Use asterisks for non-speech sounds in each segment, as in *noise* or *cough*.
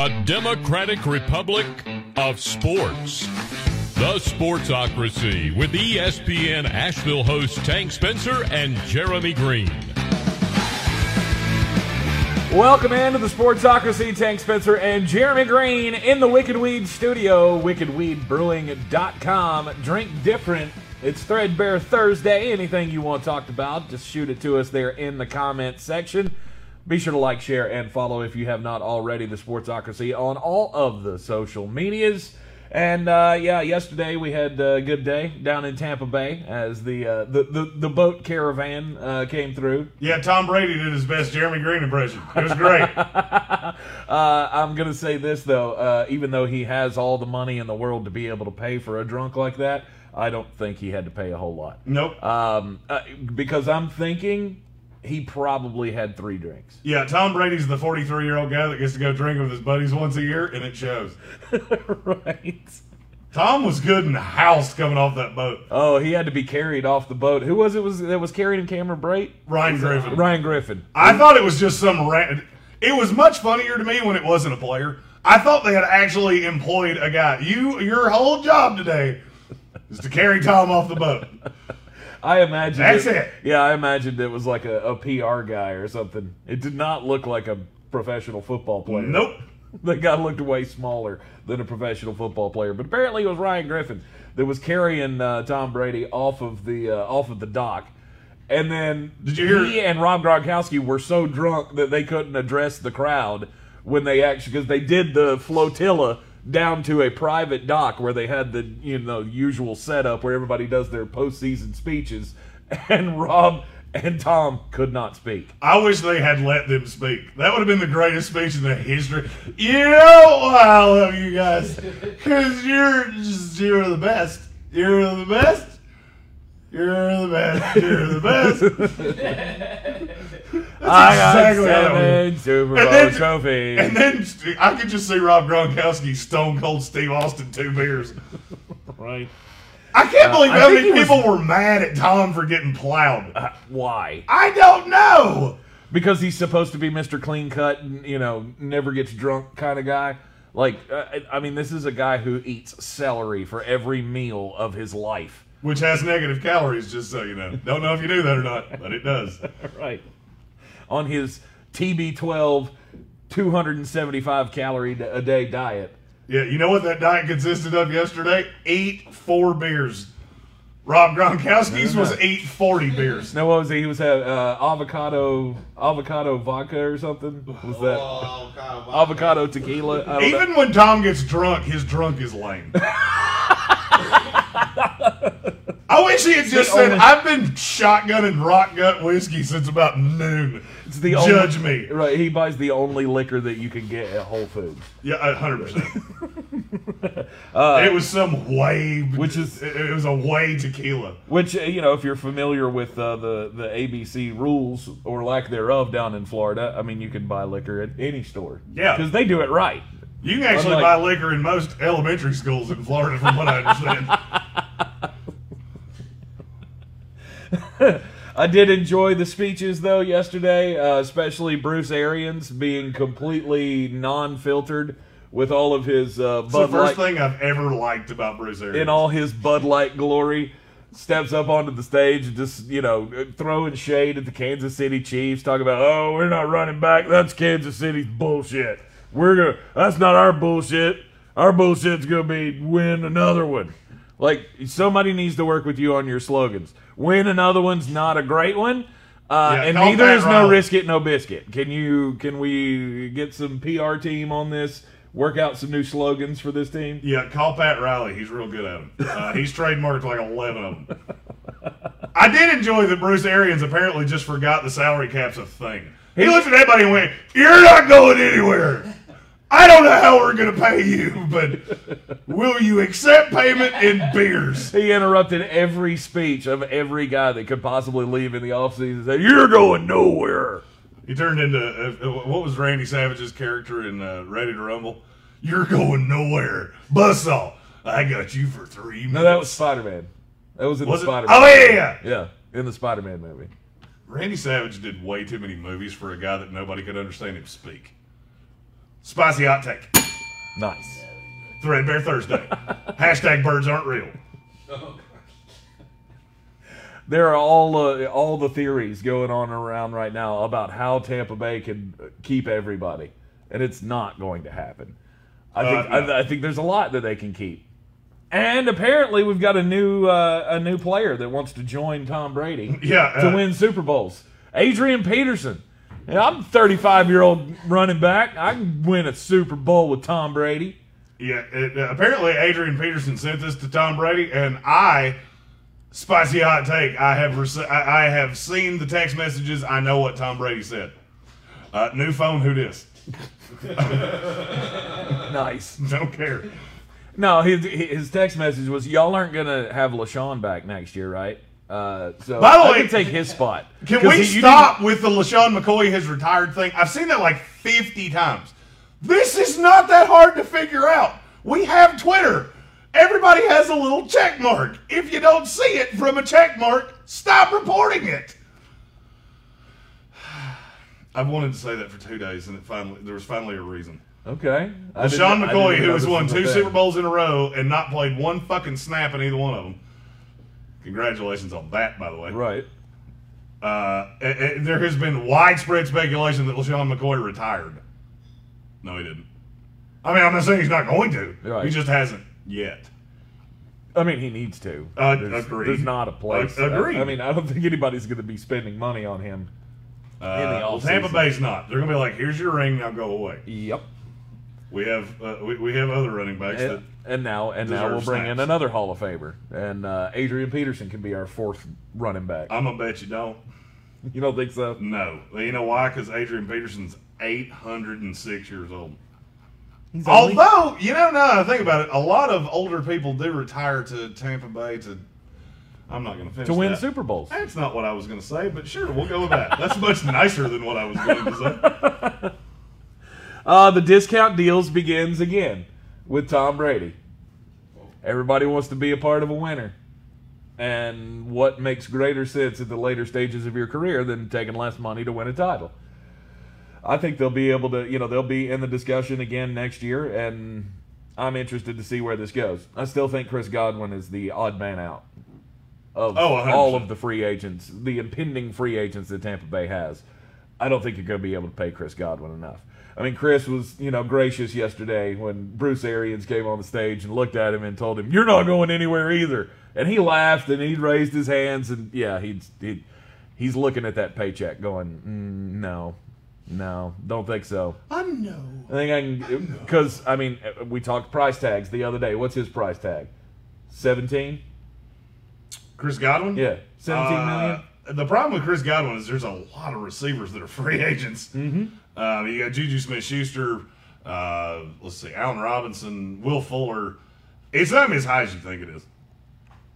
a democratic republic of sports. The Sportsocracy with ESPN Asheville hosts Tank Spencer and Jeremy Green. Welcome into the Sportsocracy, Tank Spencer and Jeremy Green in the Wicked Weed studio, wickedweedbrewing.com. Drink different. It's Threadbare Thursday. Anything you want talked about, just shoot it to us there in the comment section. Be sure to like, share, and follow if you have not already the Sportsocracy on all of the social medias. And uh, yeah, yesterday we had a good day down in Tampa Bay as the uh, the, the the boat caravan uh, came through. Yeah, Tom Brady did his best Jeremy Green impression. It was great. *laughs* Uh, I'm gonna say this though, uh, even though he has all the money in the world to be able to pay for a drunk like that, I don't think he had to pay a whole lot. nope. Um, uh, because I'm thinking he probably had three drinks. Yeah, Tom Brady's the 43 year old guy that gets to go drink with his buddies once a year, and it shows. *laughs* right. Tom was good and housed coming off that boat. Oh, he had to be carried off the boat. Who was it? Was that was carried in Cameron Brate? Ryan Griffin. Ryan Griffin. I thought it was just some ran. It was much funnier to me when it wasn't a player. I thought they had actually employed a guy. You, your whole job today is to carry Tom off the boat. I imagine That's it. Yeah, I imagined it was like a, a PR guy or something. It did not look like a professional football player. Nope. *laughs* The guy looked way smaller than a professional football player, but apparently it was Ryan Griffin that was carrying uh, Tom Brady off of the uh, off of the dock. And then Did you hear- he and Rob Gronkowski were so drunk that they couldn't address the crowd when they actually because they did the flotilla down to a private dock where they had the you know usual setup where everybody does their postseason speeches, *laughs* and Rob and Tom could not speak. I wish they had let them speak. That would have been the greatest speech in the history. You know why I love you guys? Because you're just, you're the best. You're the best. You're the best. You're the best. *laughs* I got exactly how it seven Super Bowl then- trophies. And then I could just see Rob Gronkowski stone cold Steve Austin two beers. right? I can't believe I how many he was- people were mad at Tom for getting plowed. Uh, why? I don't know. Because he's supposed to be Mr. Clean Cut, and, you know, never gets drunk kind of guy. Like, uh, I- I mean, this is a guy who eats celery for every meal of his life. Which has negative calories, just so you know. Don't know if you knew that or not, but it does. *laughs* Right. On his TB12, 275 calorie a day diet. Yeah, you know what that diet consisted of yesterday? Eight four beers. Rob Gronkowski's was eight forty beers. No, what was he? He was having uh, avocado, avocado vodka or something. Was that Oh, God, wow. avocado tequila? I don't know. Even when Tom gets drunk, his drunk is lame. *laughs* I wish he had just said, only- "I've been shotgunning rock gut whiskey since about noon." It's the Judge only, me. Right, he buys the only liquor that you can get at Whole Foods. Yeah, hundred percent. *laughs* It was some way, Which is- it, it was a way tequila. Which uh, you know, if you're familiar with uh, the the ABC rules or lack thereof down in Florida, I mean, you can buy liquor at any store. Yeah. because they do it right. You can actually Unlike- buy liquor in most elementary schools in Florida, from what I understand. *laughs* *laughs* I did enjoy the speeches though yesterday, uh, especially Bruce Arians being completely non-filtered with all of his uh, It's the first Light thing I've ever liked about Bruce Arians. in all his Bud Light glory. Steps up onto the stage and just, you know, throwing shade at the Kansas City Chiefs, talking about, oh, we're not running back. That's Kansas City's bullshit. We're gonna, that's not our bullshit. Our bullshit's gonna be win another one. Like, somebody needs to work with you on your slogans. Win another one's not a great one. Uh, Yeah, and neither is no risk it, no biscuit. Can you, can we get some PR team on this? Work out some new slogans for this team? Yeah, call Pat Riley. He's real good at them. Uh, *laughs* he's trademarked like 11 of them. I did enjoy that Bruce Arians apparently just forgot the salary cap's a thing. He looked at everybody and went, You're not going anywhere. I don't know how we're going to pay you, but will you accept payment in beers? He interrupted every speech of every guy that could possibly leave in the offseason and said, You're going nowhere. He turned into, uh, uh, what was Randy Savage's character in uh, Ready to Rumble? You're going nowhere. Buzzsaw. I got you for three minutes. No, that was Spider Man. That was in Was the? Spider Man. Oh, yeah, yeah, yeah. Yeah, in the Spider Man movie. Randy Savage did way too many movies for a guy that nobody could understand him speak. Spicy hot take. Nice. Threadbare Thursday. *laughs* Hashtag birds aren't real. There are all uh, all the theories going on around right now about how Tampa Bay can keep everybody, and it's not going to happen. I think Uh, no. I, I think there's a lot that they can keep, and apparently we've got a new uh, a new player that wants to join Tom Brady *laughs* Yeah, to uh, win Super Bowls. Adrian Peterson. Yeah, I'm a 35 year old running back. I can win a Super Bowl with Tom Brady. Yeah, it, uh, apparently Adrian Peterson sent this to Tom Brady, and I, spicy hot take, I have rece- I, I have seen the text messages. I know what Tom Brady said. Uh, new phone, who dis? *laughs* Nice. *laughs* Don't care. No, his his text message was, "Y'all aren't gonna have LeSean back next year, right?" Uh, so By the I way- can take his spot. Can we he- stop with the LeSean McCoy has retired thing? I've seen that like 50 times. This is not that hard to figure out. We have Twitter. Everybody has a little check mark. If you don't see it from a check mark, stop reporting it. *sighs* I've wanted to say that for two days, and it finally there was finally a reason. Okay. Sean McCoy, who has won two thing. Super Bowls in a row and not played one fucking snap in either one of them. Congratulations on that, by the way. Right. Uh, it- it- there has been widespread speculation that LeSean McCoy retired. No, he didn't. I mean, I'm not saying he's not going to. Right. He just hasn't yet. I mean, he needs to. Uh, there's, agreed. there's not a place. Ag- agreed. I, I mean, I don't think anybody's going to be spending money on him. Uh, In the well, Tampa. Bay's not. They're going to be like, here's your ring, now go away. Yep. We have uh, we, we have other running backs that And, and now, and now we'll deserve bring in another Hall of Famer, and uh, Adrian Peterson can be our fourth running back. I'm going to bet you don't. *laughs* You don't think so? No. You know why? Because Adrian Peterson's 806 years old. He's only- Although, you know, now I think about it, a lot of older people do retire to Tampa Bay to. I'm not going to finish to win that. Super Bowls. That's not what I was going to say, but sure, we'll go with that. That's much nicer than what I was going to say. *laughs* Uh, the discount deals begins again with Tom Brady. Everybody wants to be a part of a winner. And what makes greater sense at the later stages of your career than taking less money to win a title? I think they'll be able to, you know, they'll be in the discussion again next year, and I'm interested to see where this goes. I still think Chris Godwin is the odd man out of Oh, all of the free agents, the impending free agents that Tampa Bay has. I don't think you're going to be able to pay Chris Godwin enough. I mean, Chris was, you know, gracious yesterday when Bruce Arians came on the stage and looked at him and told him, "You're not going anywhere either." And he laughed and he raised his hands and yeah, he's he, he's looking at that paycheck, going, mm, "No, no, don't think so." I know. I think I can because I mean we talked price tags the other day. What's his price tag? Seventeen. Chris Godwin? Yeah, seventeen million. Uh, the problem with Chris Godwin is there's a lot of receivers that are free agents. Mm-hmm. Uh, you got Juju Smith Schuster, uh, let's see, Allen Robinson, Will Fuller. It's not as high as you think it is.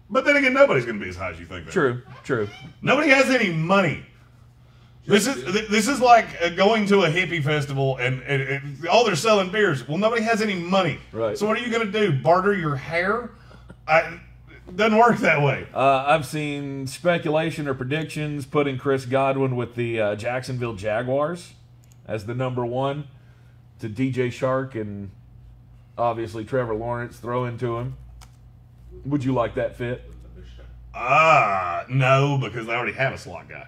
But then again, nobody's going to be as high as you think. they are. True, true. Nobody has any money. This is this is like uh, going to a hippie festival and, and, and oh they're selling beers. Well, nobody has any money. Right. So what are you going to do? Barter your hair? I, it doesn't work that way. Uh, I've seen speculation or predictions putting Chris Godwin with the uh, Jacksonville Jaguars as the number one to DJ Chark and obviously Trevor Lawrence throw into him. Would you like that fit? Ah, no, because they already have a slot guy.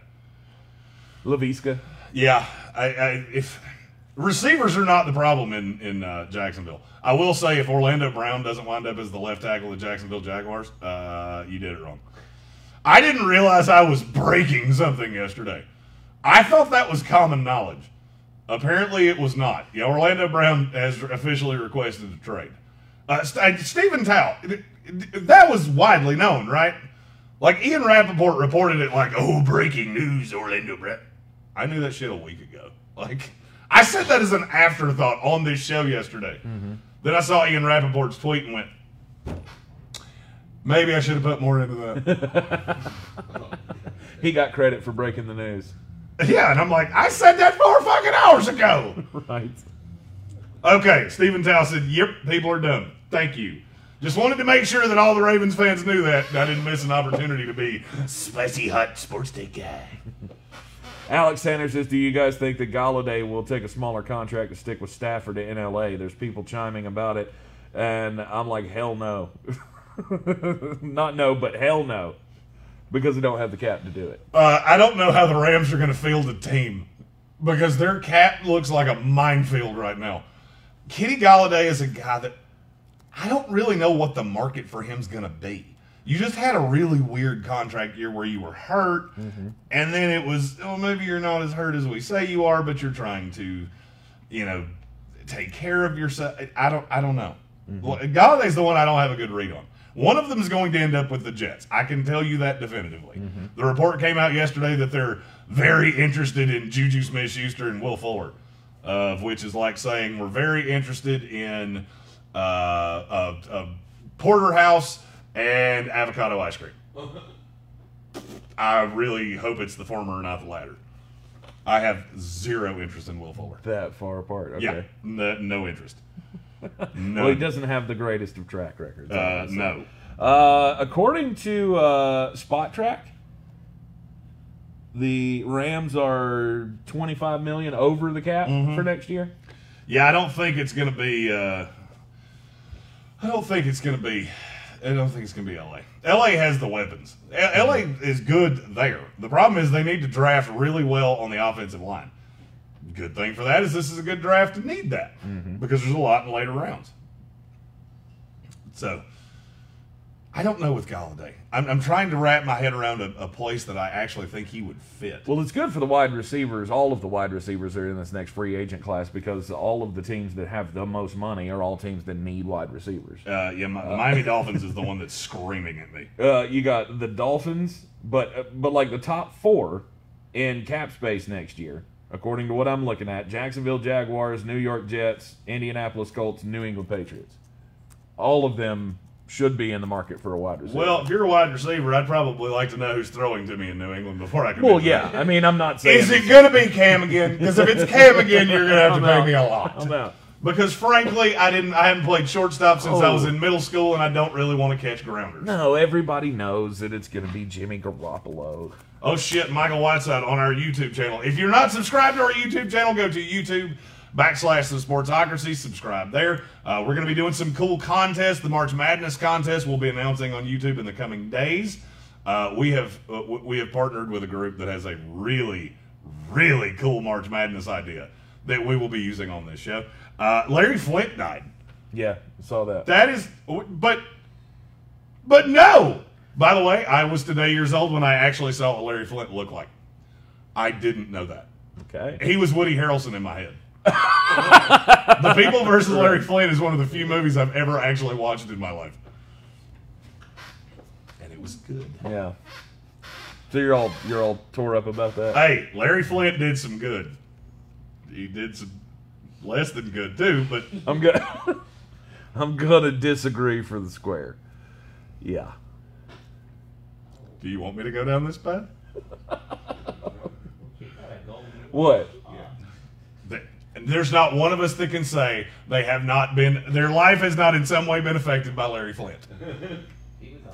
Laviska. Yeah, I, I if receivers are not the problem in in uh, Jacksonville. I will say if Orlando Brown doesn't wind up as the left tackle of the Jacksonville Jaguars, uh, you did it wrong. I didn't realize I was breaking something yesterday. I thought that was common knowledge. Apparently, it was not. Yeah, Orlando Brown has officially requested a trade. Uh, St- Stephen Tao, that was widely known, right? Like Ian Rapoport reported it like, oh, breaking news, Orlando Brown. I knew that shit a week ago. *laughs* Like, I said that as an afterthought on this show yesterday. Then I saw Ian Rapoport's tweet and went, maybe I should have put more into that. *laughs* *laughs* He got credit for breaking the news. *laughs* yeah, and I'm like, I said that four fucking hours ago. *laughs* Right. Okay, Stephen Tao said, yep, people are done. Thank you. Just wanted to make sure that all the Ravens fans knew that. I didn't miss an opportunity to be spicy hot sports day guy. Alex Sanders says, "Do you guys think that Golladay will take a smaller contract to stick with Stafford in LA?" There's people chiming about it, and I'm like, "Hell no, *laughs* not no, but hell no," because they don't have the cap to do it. Uh, I don't know how the Rams are going to field a team because their cap looks like a minefield right now. Kenny Golladay is a guy that I don't really know what the market for him's going to be. You just had a really weird contract year where you were hurt, and then it was, oh, maybe you're not as hurt as we say you are, but you're trying to, you know, take care of yourself. I don't, I don't know. Well, Golladay's the one I don't have a good read on. One of them is going to end up with the Jets. I can tell you that definitively. The report came out yesterday that they're very interested in Juju Smith-Schuster and Will Fuller, uh, which is like saying we're very interested in uh, a, a porterhouse and avocado ice cream. *laughs* I really hope it's the former, not the latter. I have zero interest in Will Fuller. That far apart. Okay. Yeah, no, no interest. No, *laughs* Well, he doesn't have the greatest of track records. uh, no. Uh, according to uh, Spotrac, the Rams are 25 million over the cap Mm-hmm. for next year. Yeah, I don't think it's going to be. Uh, I don't think it's going to be. I don't think it's going to be LA. LA has the weapons. LA is good there. The problem is they need to draft really well on the offensive line. Good thing for that is this is a good draft to need that because there's a lot in later rounds. So I don't know with Golladay. I'm, I'm trying to wrap my head around a, a place that I actually think he would fit. Well, it's good for the wide receivers. All of the wide receivers are in this next free agent class because all of the teams that have the most money are all teams that need wide receivers. Uh, yeah, my, the Miami *laughs* Dolphins is the one that's screaming at me. Uh, you got the Dolphins, but uh, but like the top four in cap space next year, according to what I'm looking at: Jacksonville Jaguars, New York Jets, Indianapolis Colts, New England Patriots. All of them should be in the market for a wide receiver. Well, if you're a wide receiver, I'd probably like to know who's throwing to me in New England before I can. well, yeah. I mean, I'm not saying Is it going to be Cam again? Because if it's Cam again, you're going to have to I'm pay out. me a lot. I'm out. Because frankly, I didn't. I haven't played shortstop since I was Oh. in middle school, and I don't really want to catch grounders. No, everybody knows that it's going to be Jimmy Garoppolo. Oh shit, Michael Whiteside on our YouTube channel. If you're not subscribed to our YouTube channel, go to YouTube backslash the Sportsocracy. Subscribe there. Uh, we're going to be doing some cool contests. The March Madness contest we'll be announcing on YouTube in the coming days. Uh, we have uh, we have partnered with a group that has a really really cool March Madness idea that we will be using on this show. Uh, Larry Flynt died. Yeah, I saw that. That is, but, but no. By the way, I was today years old when I actually saw what Larry Flynt looked like. I didn't know that. Okay. He was Woody Harrelson in my head. *laughs* the People versus Larry Flynt is one of the few movies I've ever actually watched in my life, and it was good. Yeah. So you're all you're all tore up about that. Hey, Larry Flynt did some good. He did some less than good too, but I'm gonna *laughs* I'm gonna disagree for the square. Yeah. Do you want me to go down this path? *laughs* What? There's not one of us that can say they have not been, their life has not in some way been affected by Larry Flynt.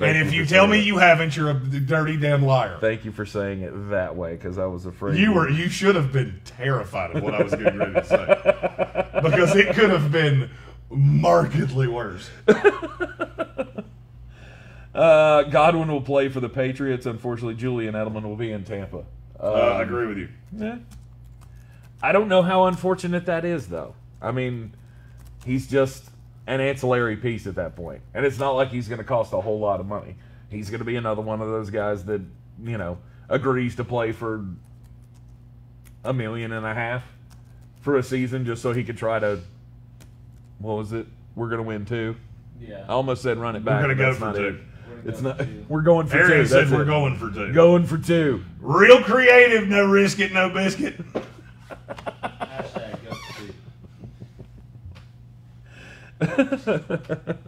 and if you tell me that. you haven't, you're a dirty damn liar. Thank you for saying it that way, because I was afraid You were, you should have been terrified of what I was getting ready to say. Because it could have been markedly worse. *laughs* Uh, Godwin will play for the Patriots. Unfortunately, Julian Edelman will be in Tampa. Uh, I agree with you. Yeah. I don't know how unfortunate that is, though. I mean, he's just an ancillary piece at that point, and it's not like he's going to cost a whole lot of money. He's going to be another one of those guys that you know agrees to play for a million and a half for a season just so he could try to. What was it? We're going to win two. Yeah. I almost said run it back. gonna go for two. it. We're It's not. two. We're going for Arian two. said That's we're it. going for two. Going for two. Real creative, no risk it, no biscuit. Hashtag go for two.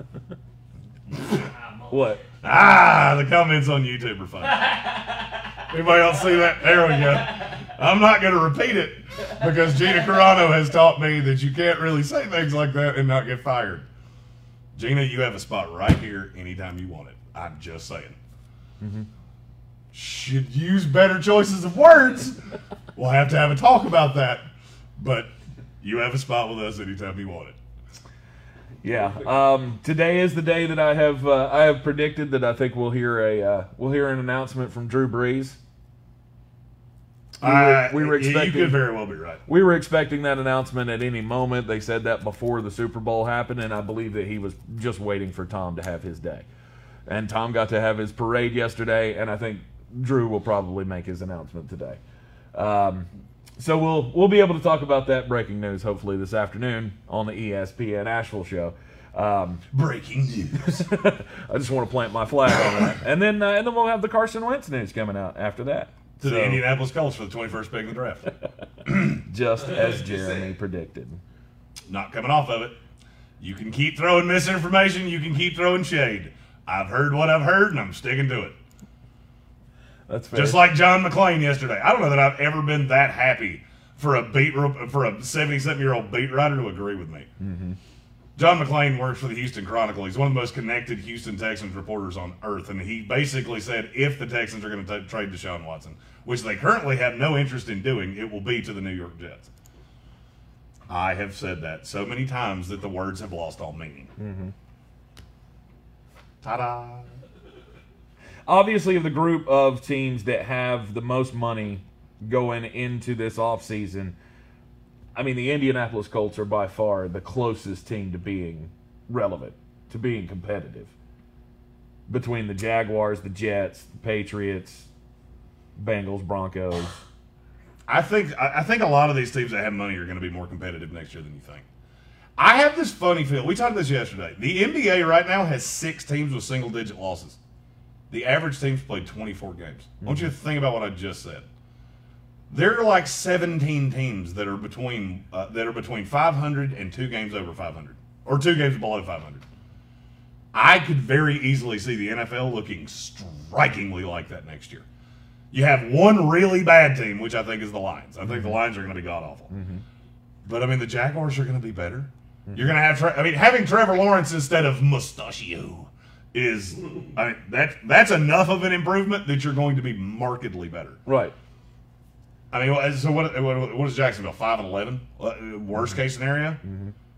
What? Ah, the comments on YouTube are funny. Anybody else see that? There we go. I'm not going to repeat it because Gina Carano has taught me that you can't really say things like that and not get fired. Gina, you have a spot right here anytime you want it. I'm just saying. should use better choices of words. we'll have to have a talk about that. But you have a spot with us anytime you want it. Yeah. Um, today is the day that I have uh, I have predicted that I think we'll hear a uh, we'll hear an announcement from Drew Brees. We were, Uh, we were expecting You could very well be right. we were expecting that announcement at any moment. They said that before the Super Bowl happened, and I believe that he was just waiting for Tom to have his day. And Tom got to have his parade yesterday, and I think Drew will probably make his announcement today. Um, so we'll we'll be able to talk about that breaking news hopefully this afternoon on the ESPN Asheville show. Um, Breaking news. *laughs* I just want to plant my flag on that, and then uh, and then we'll have the Carson Wentz news coming out after that. to So, the Indianapolis Colts for the 21st pick in the draft. *clears throat* *clears throat* just as Jeremy predicted. Not coming off of it. You can keep throwing misinformation. You can keep throwing shade. I've heard what I've heard, and I'm sticking to it. That's fair. Just like John McClain yesterday. I don't know that I've ever been that happy for a beat for a 77 year old beat writer to agree with me. Mm-hmm. John McClain works for the Houston Chronicle. He's one of the most connected Houston Texans reporters on earth, and he basically said if the Texans are going to trade Deshaun Watson, which they currently have no interest in doing, it will be to the New York Jets. I have said that so many times that the words have lost all meaning. Mm-hmm. Ta-da! obviously of the group of teams that have the most money going into this offseason, I mean the Indianapolis Colts are by far the closest team to being relevant, to being competitive. Between the Jaguars, the Jets, the Patriots, Bengals, Broncos. I think I think a lot of these teams that have money are going to be more competitive next year than you think. I have this funny feel. We talked this yesterday. The NBA right now has six teams with single digit losses. The average team's played 24 games. I want you to think about what I just said. There are like 17 teams that are between uh, that are between 500 and two games over 500, or two games below 500. I could very easily see the NFL looking strikingly like that next year. You have one really bad team, which I think is the Lions. I think the Lions are going to be god awful. But I mean, the Jaguars are going to be better. You're going to have, Tre- I mean, having Trevor Lawrence instead of Mustachio is, I mean, that that's enough of an improvement that you're going to be markedly better. Right. I mean, so what? What, what is Jacksonville? Five and eleven. Uh, Worst case scenario,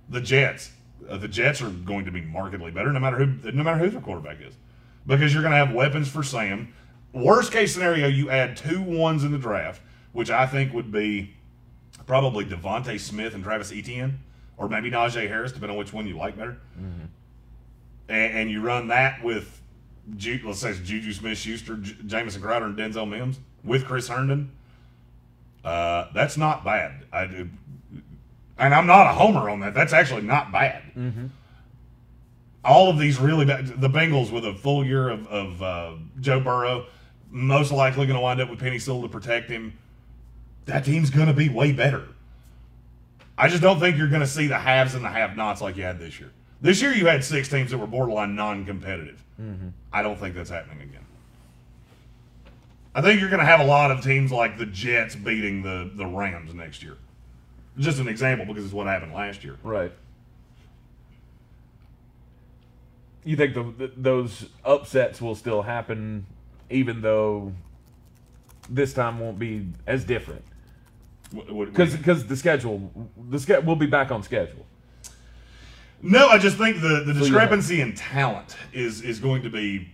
the Jets. Uh, the Jets are going to be markedly better, no matter who, no matter who their quarterback is, because you're going to have weapons for Sam. Worst case scenario, you add two ones in the draft, which I think would be probably DeVonta Smith and Travis Etienne, or maybe Najee Harris, depending on which one you like better. And, and you run that with, Ju- let's say Juju Smith-Schuster, J- Jamison Crowder, and Denzel Mims with Chris Herndon. Uh, that's not bad. I do, and I'm not a homer on that. That's actually not bad. All of these really bad. The Bengals with a full year of, of uh, Joe Burrow, most likely going to wind up with Penei Sewell to protect him. That team's going to be way better. I just don't think you're going to see the haves and the have-nots like you had this year. This year you had six teams that were borderline non-competitive. Mm-hmm. I don't think that's happening again. I think you're going to have a lot of teams like the Jets beating the, the Rams next year. Just an example because it's what happened last year. Right. You think the, th those upsets will still happen, even though this time won't be as different? Because because the schedule, the ske- we'll be back on schedule. No, I just think the, the you discrepancy in talent is is going to be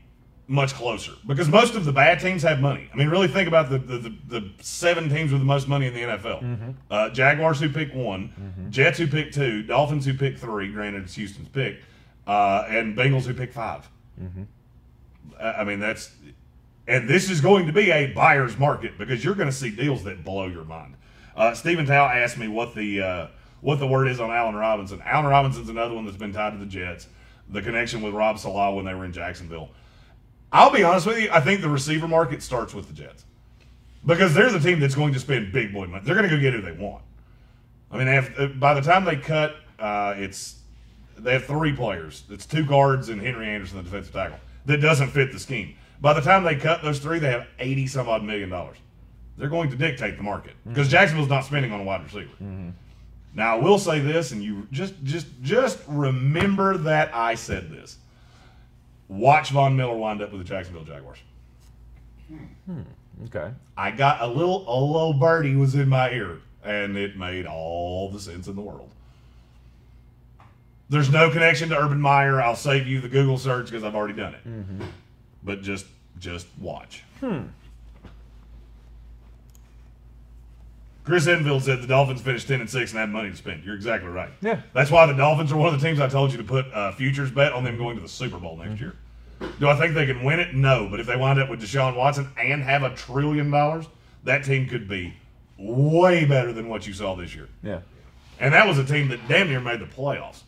much closer because most of the bad teams have money. I mean, really think about the the, the, the seven teams with the most money in the NFL: uh, Jaguars who pick one, Jets who pick two, Dolphins who pick three. Granted, it's Houston's pick, uh, and Bengals who pick 5 I I mean, that's and this is going to be a buyer's market because you're going to see deals that blow your mind. Uh, Stephen Tao asked me what the uh, what the word is on Allen Robinson. Allen Robinson's another one that's been tied to the Jets. The connection with Rob Saleh when they were in Jacksonville. I'll be honest with you. I think the receiver market starts with the Jets because they're the team that's going to spend big boy money. They're going to go get who they want. I mean, have, uh, by the time they cut, uh, it's they have three players. It's two guards and Henry Anderson, the defensive tackle, that doesn't fit the scheme. By the time they cut those three, they have eighty some odd million dollars. They're going to dictate the market because mm-hmm. Jacksonville's not spending on a wide receiver. Mm-hmm. Now, I will say this, and you just just just remember that I said this. Watch Von Miller wind up with the Jacksonville Jaguars. Hmm, okay. I got a little a little birdie was in my ear, and it made all the sense in the world. There's no connection to Urban Meyer. I'll save you the Google search because I've already done it. Mm-hmm. But just just watch. Hmm. Chris Enfield said the Dolphins finished ten and six and had money to spend. You're exactly right. Yeah. That's why the Dolphins are one of the teams I told you to put a futures bet on them going to the Super Bowl next mm-hmm. year. Do I think they can win it? No. But if they wind up with Deshaun Watson and have a trillion dollars, that team could be way better than what you saw this year. Yeah. And that was a team that damn near made the playoffs.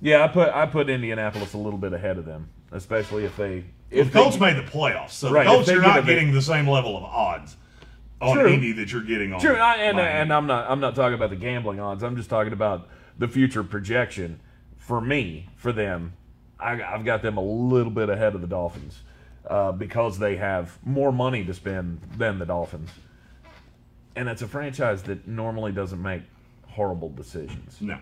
Yeah, I put I put Indianapolis a little bit ahead of them, especially if they if the they- Colts made the playoffs, so Right, the Colts they you're not big- getting the same level of odds on True. Indy that you're getting on. True, I, and and I'm not I'm not talking about the gambling odds. I'm just talking about the future projection for me for them. I, I've got them a little bit ahead of the Dolphins uh, because they have more money to spend than the Dolphins, and it's a franchise that normally doesn't make horrible decisions. no.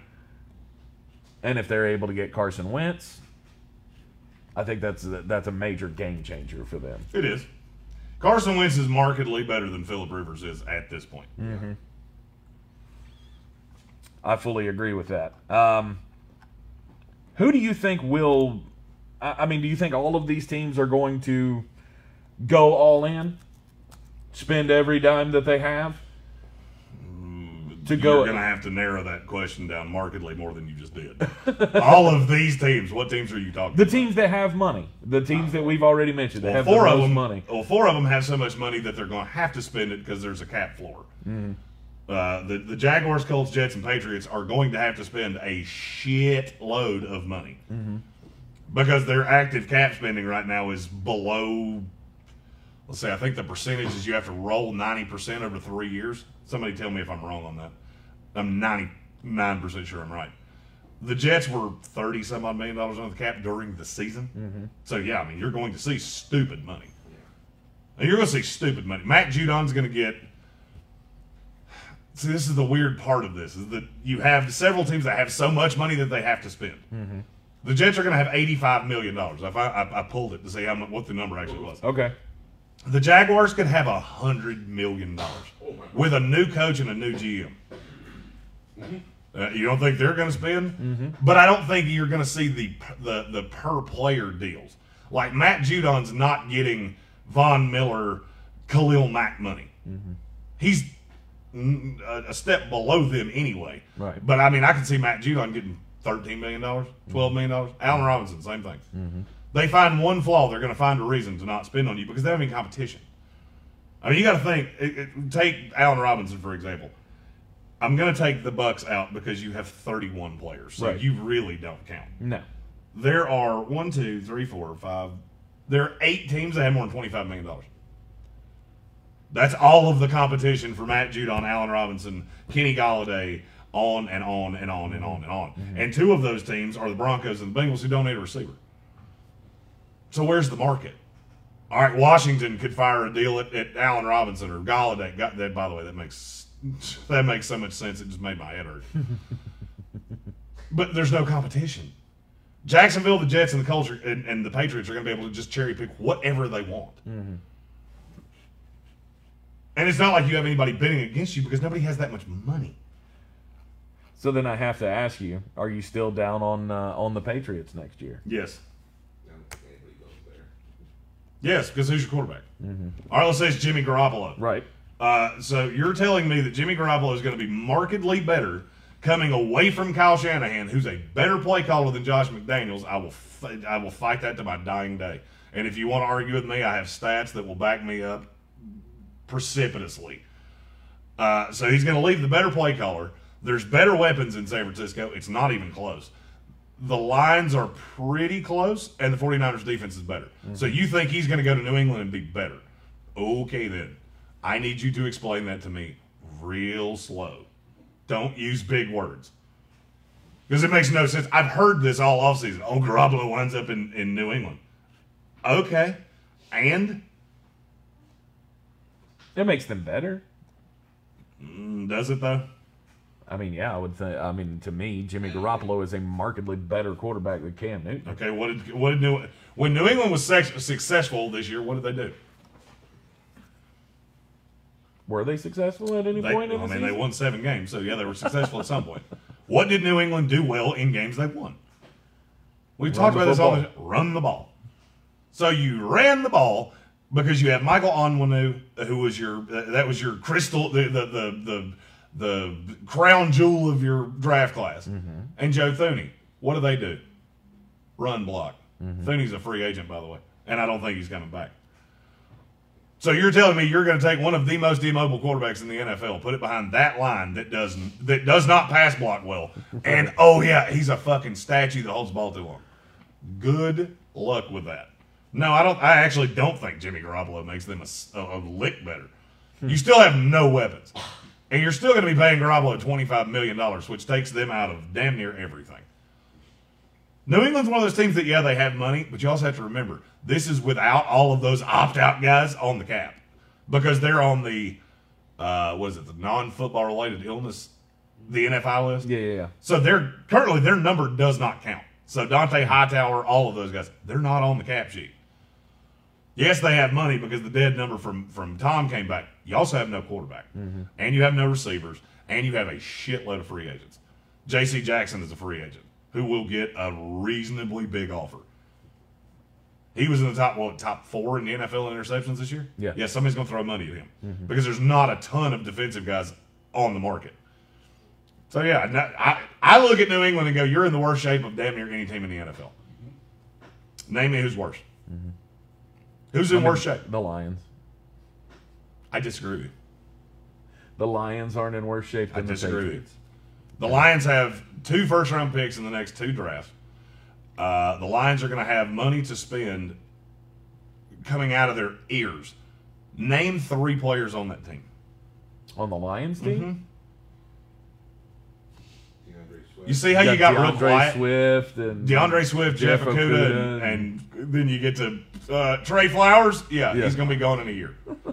And if they're able to get Carson Wentz, I think that's a, that's a major game changer for them. It is. Carson Wentz is markedly better than Philip Rivers is at this point. I fully agree with that. Um, who do you think will? I mean, do you think all of these teams are going to go all in, spend every dime that they have to go? You're going to have to narrow that question down markedly more than you just did. *laughs* All of these teams, what teams are you talking the about? teams that have money, the teams that we've already mentioned, that Well, have four of them, money. Well, four of them have so much money that they're going to have to spend it because there's a cap floor. Mm-hmm. Uh, the the Jaguars, Colts, Jets, and Patriots are going to have to spend a shit load of money Mm-hmm. because their active cap spending right now is below. Let's say I think the percentage is you have to roll ninety percent over three years. Somebody tell me if I'm wrong on that. I'm ninety nine percent sure I'm right. The Jets were thirty some odd million dollars on the cap during the season. Mm-hmm. So yeah, I mean you're going to see stupid money. And you're going to see stupid money. Matt Judon's going to get. See, this is the weird part of this is that you have several teams that have so much money that they have to spend. Mm-hmm. The Jets are going to have eighty-five million dollars. I, I, I pulled it to see how much, what the number actually was. Okay. The Jaguars could have a hundred million dollars with a new coach and a new GM. Uh, you don't think they're going to spend? But I don't think you're going to see the the the per player deals. Like Matt Judon's not getting Von Miller, Khalil Mack money. He's mm, a, step below them anyway. Right. But I mean, I can see Matt Judon getting thirteen million dollars, twelve million dollars. Allen Robinson, same thing. They find one flaw, they're going to find a reason to not spend on you because they have any competition. I mean, you got to think. It, it, take Allen Robinson for example. I'm going to take the Bucs out because you have 31 players, so Right. you really don't count. No. There are one, two, three, four, five. There are eight teams that have more than 25 million dollars. That's all of the competition for Matt Judon, Allen Robinson, Kenny Golladay, on and on and on and on and on. Mm-hmm. And two of those teams are the Broncos and the Bengals who don't need a receiver. So where's the market? All right, Washington could fire a deal at, at Allen Robinson or Golladay. Got that? By the way, that makes *laughs* that makes so much sense. It just made my head hurt. *laughs* but there's no competition. Jacksonville, the Jets, and the Colts and, and the Patriots are going to be able to just cherry pick whatever they want. And it's not like you have anybody bidding against you because nobody has that much money. So then I have to ask you: Are you still down on uh, on the Patriots next year? Yes. Yes, because who's your quarterback? All right, let's say it's Jimmy Garoppolo. Right. Uh, so you're telling me that Jimmy Garoppolo is going to be markedly better coming away from Kyle Shanahan, who's a better play caller than Josh McDaniels. I will f- I will fight that to my dying day. And if you want to argue with me, I have stats that will back me up precipitously. Uh, so he's going to leave the better play caller. There's better weapons in San Francisco. It's not even close. The lines are pretty close, and the 49ers defense is better. So you think he's going to go to New England and be better? Okay, then. I need you to explain that to me real slow. Don't use big words. Because it makes no sense. I've heard this all offseason. Oh, Garoppolo winds up in, in New England. Okay. And? It makes them better. Mm, Does it, though? I mean, yeah, I would think. I mean, to me, Jimmy Garoppolo is a markedly better quarterback than Cam Newton. Okay, what did what did New when New England was sex, successful this year? What did they do? Were they successful at any They, point in I mean, they won seven games, so yeah, they were successful at some point. What did New England do well in games they won? We talked the about this all the football. run the ball. So you ran the ball because you had Michael Onwenu, who was your that was your crystal the the the the, the crown jewel of your draft class, Mm-hmm. and Joe Thuney. What do they do? Run block. Mm-hmm. Thuney's a free agent, by the way, and I don't think he's coming back. So you're telling me you're going to take one of the most immobile quarterbacks in the NFL, put it behind that line that doesn't that does not pass block well, *laughs* and oh yeah, he's a fucking statue that holds the ball too long. Good luck with that. No, I don't. I actually don't think Jimmy Garoppolo makes them a lick better. You still have no weapons, and you're still going to be paying Garoppolo twenty five million dollars, which takes them out of damn near everything. New England's one of those teams that yeah they have money, but you also have to remember this is without all of those opt out guys on the cap because they're on the uh, what is it the non football related illness the NFI list. Yeah, yeah, yeah. So they're currently their number does not count. So Dont'a Hightower, all of those guys, they're not on the cap sheet. Yes, they have money because the dead number from from Tom came back. You also have no quarterback, mm-hmm. and you have no receivers, and you have a shitload of free agents. J.C. Jackson is a free agent who will get a reasonably big offer. He was in the top what top four in the NFL in interceptions this year. Yeah. yeah. Somebody's going to throw money at him mm-hmm. because there's not a ton of defensive guys on the market. So yeah, no- I I look at New England and go, you're in the worst shape of damn near any team in the NFL. Mm-hmm. Name me who's worse. Who's in worse shape? The Lions. I disagree with you. The Lions aren't in worse shape I than the disagree with. Patriots. The Lions have two first round picks in the next two drafts. Uh, the Lions are going to have money to spend coming out of their ears. Name three players on that team. On the Lions Mm-hmm. team? You see how you got real DeAndre quiet? Swift and DeAndre Swift, Jeff, Jeff Okudah, Okudah, and, and then you get to uh, Trey Flowers. Yeah, Yeah. he's going to be gone in a year. *laughs*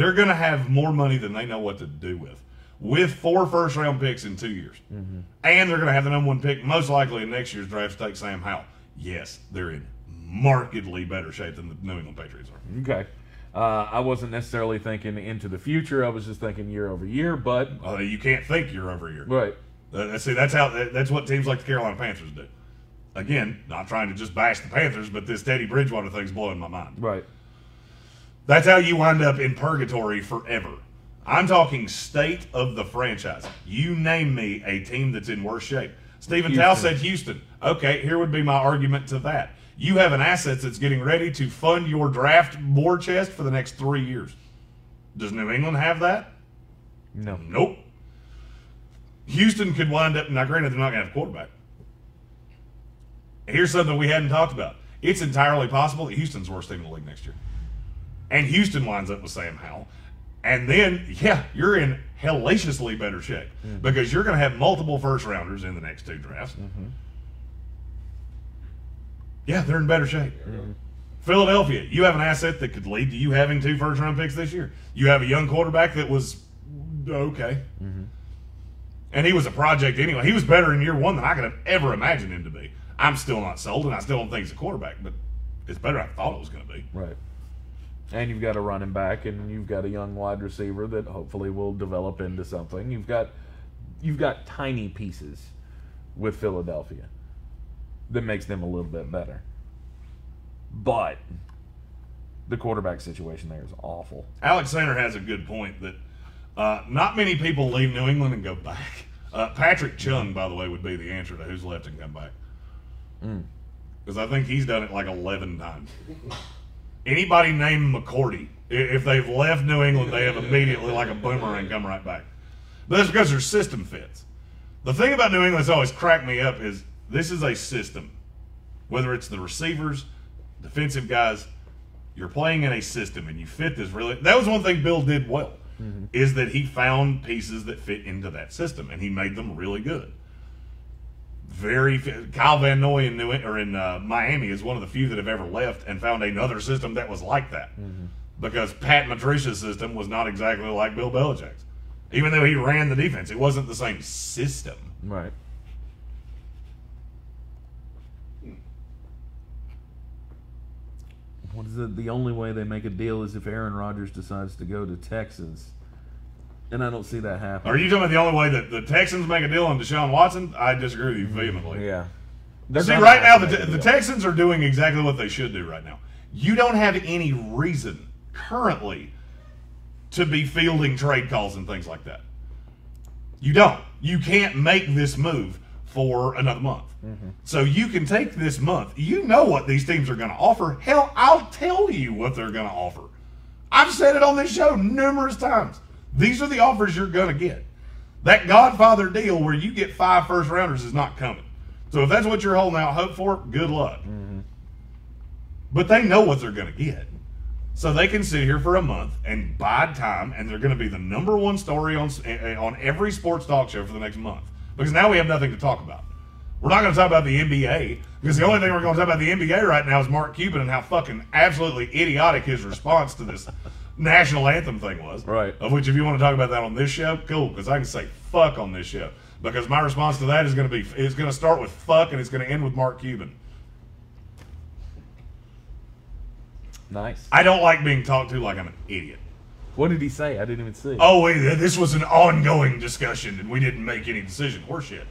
They're going to have more money than they know what to do with, with four first round picks in two years, Mm-hmm. and they're going to have the number one pick most likely in next year's draft to take Sam Howell. Yes, they're in markedly better shape than the New England Patriots are. Okay. Uh, I wasn't necessarily thinking into the future. I was just thinking year over year, but Uh, you can't think year over year. right. Uh, see, that's how that's what teams like the Carolina Panthers do. Again, not trying to just bash the Panthers, but this Teddy Bridgewater thing's blowing my mind. Right. That's how you wind up in purgatory forever. I'm talking state of the franchise. You name me a team that's in worse shape. Stephen Tao said Houston. Okay, here would be my argument to that. You have an asset that's getting ready to fund your draft war chest for the next three years. Does New England have that? No. Nope. Houston could wind up. Now, granted, they're not going to have a quarterback. Here's something we hadn't talked about. It's entirely possible that Houston's worst team in the league next year, and Houston winds up with Sam Howell, and then yeah, you're in hellaciously better shape because you're going to have multiple first rounders in the next two drafts. Yeah, they're in better shape. Philadelphia, you have an asset that could lead to you having two first round picks this year. You have a young quarterback that was okay. And he was a project anyway. He was better in year one than I could have ever imagined him to be. I'm still not sold, and I still don't think he's a quarterback, but it's better than I thought it was going to be. Right. And you've got a running back, and you've got a young wide receiver that hopefully will develop into something. You've got you've got tiny pieces with Philadelphia that makes them a little bit better. But the quarterback situation there is awful. Alexander has a good point that uh, not many people leave New England and go back. Uh, Patrick Chung, by the way, would be the answer to who's left and come back. Because I think he's done it like 11 times. Anybody named McCourty, if they've left New England, they have immediately, like a boomerang, come right back. But that's because their system fits. The thing about New England that's always cracked me up is this is a system. Whether it's the receivers, defensive guys, you're playing in a system and you fit this really. That was one thing Bill did well, mm-hmm. is that he found pieces that fit into that system and he made them really good. Very Kyle Van Noy in New or in uh, Miami is one of the few that have ever left and found another system that was like that. Because Pat Matricia's system was not exactly like Bill Belichick's. Even though he ran the defense, it wasn't the same system. Right. What is it? The only way they make a deal is if Aaron Rodgers decides to go to Texas, and I don't see that happen. Are you talking about the only way that the Texans make a deal on Deshaun Watson? I disagree with you mm-hmm. vehemently. Yeah. They're See, right now, the, to make a the. Texans are doing exactly what they should do right now. You don't have any reason currently to be fielding trade calls and things like that. You don't. You can't make this move for another month. Mm-hmm. So you can take this month. You know what these teams are going to offer. Hell, I'll tell you what they're going to offer. I've said it on this show numerous times. These are the offers you're going to get. That Godfather deal where you get five first rounders is not coming. So if that's what you're holding out hope for, good luck. But they know what they're going to get. So they can sit here for a month and bide time, and they're going to be the number one story on eh, on every sports talk show for the next month. Because now we have nothing to talk about. We're not going to talk about the NBA because the only thing we're going to talk about the NBA right now is Mark Cuban and how fucking absolutely idiotic his response to this national anthem thing was. Right. Of which, if you want to talk about that on this show, cool. Because I can say fuck on this show. Because my response to that is going to be it's going to start with fuck and it's going to end with Mark Cuban. Nice. I don't like being talked to like I'm an idiot. What did he say? I didn't even see. Oh, wait, this was an ongoing discussion and we didn't make any decision. Horseshit.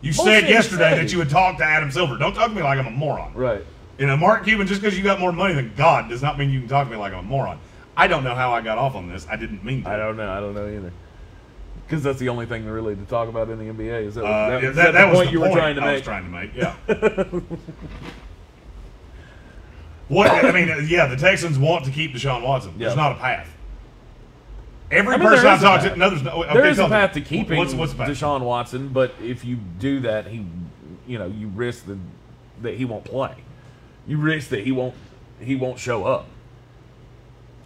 You Bullshit said yesterday say. that you would talk to Adam Silver. Don't talk to me like I'm a moron. Right. You know, Mark Cuban, just because you got more money than God does not mean you can talk to me like I'm a moron. I don't know how I got off on this. I didn't mean to. I don't know. I don't know either. Because that's the only thing really to talk about in the NBA. Is that, Uh, that, yeah, that, that that the was point the you were trying to I make? was trying to make. Yeah. what I mean, uh, yeah, the Texans want to keep Deshaun Watson. There's Yeah. not a path. Every I mean, person I've talked to, no, there's no. Okay, there is a me. path to keeping What's, what's? Deshaun Watson, but if you do that, he, you know, you risk the, that he won't play. You risk that he won't he won't show up.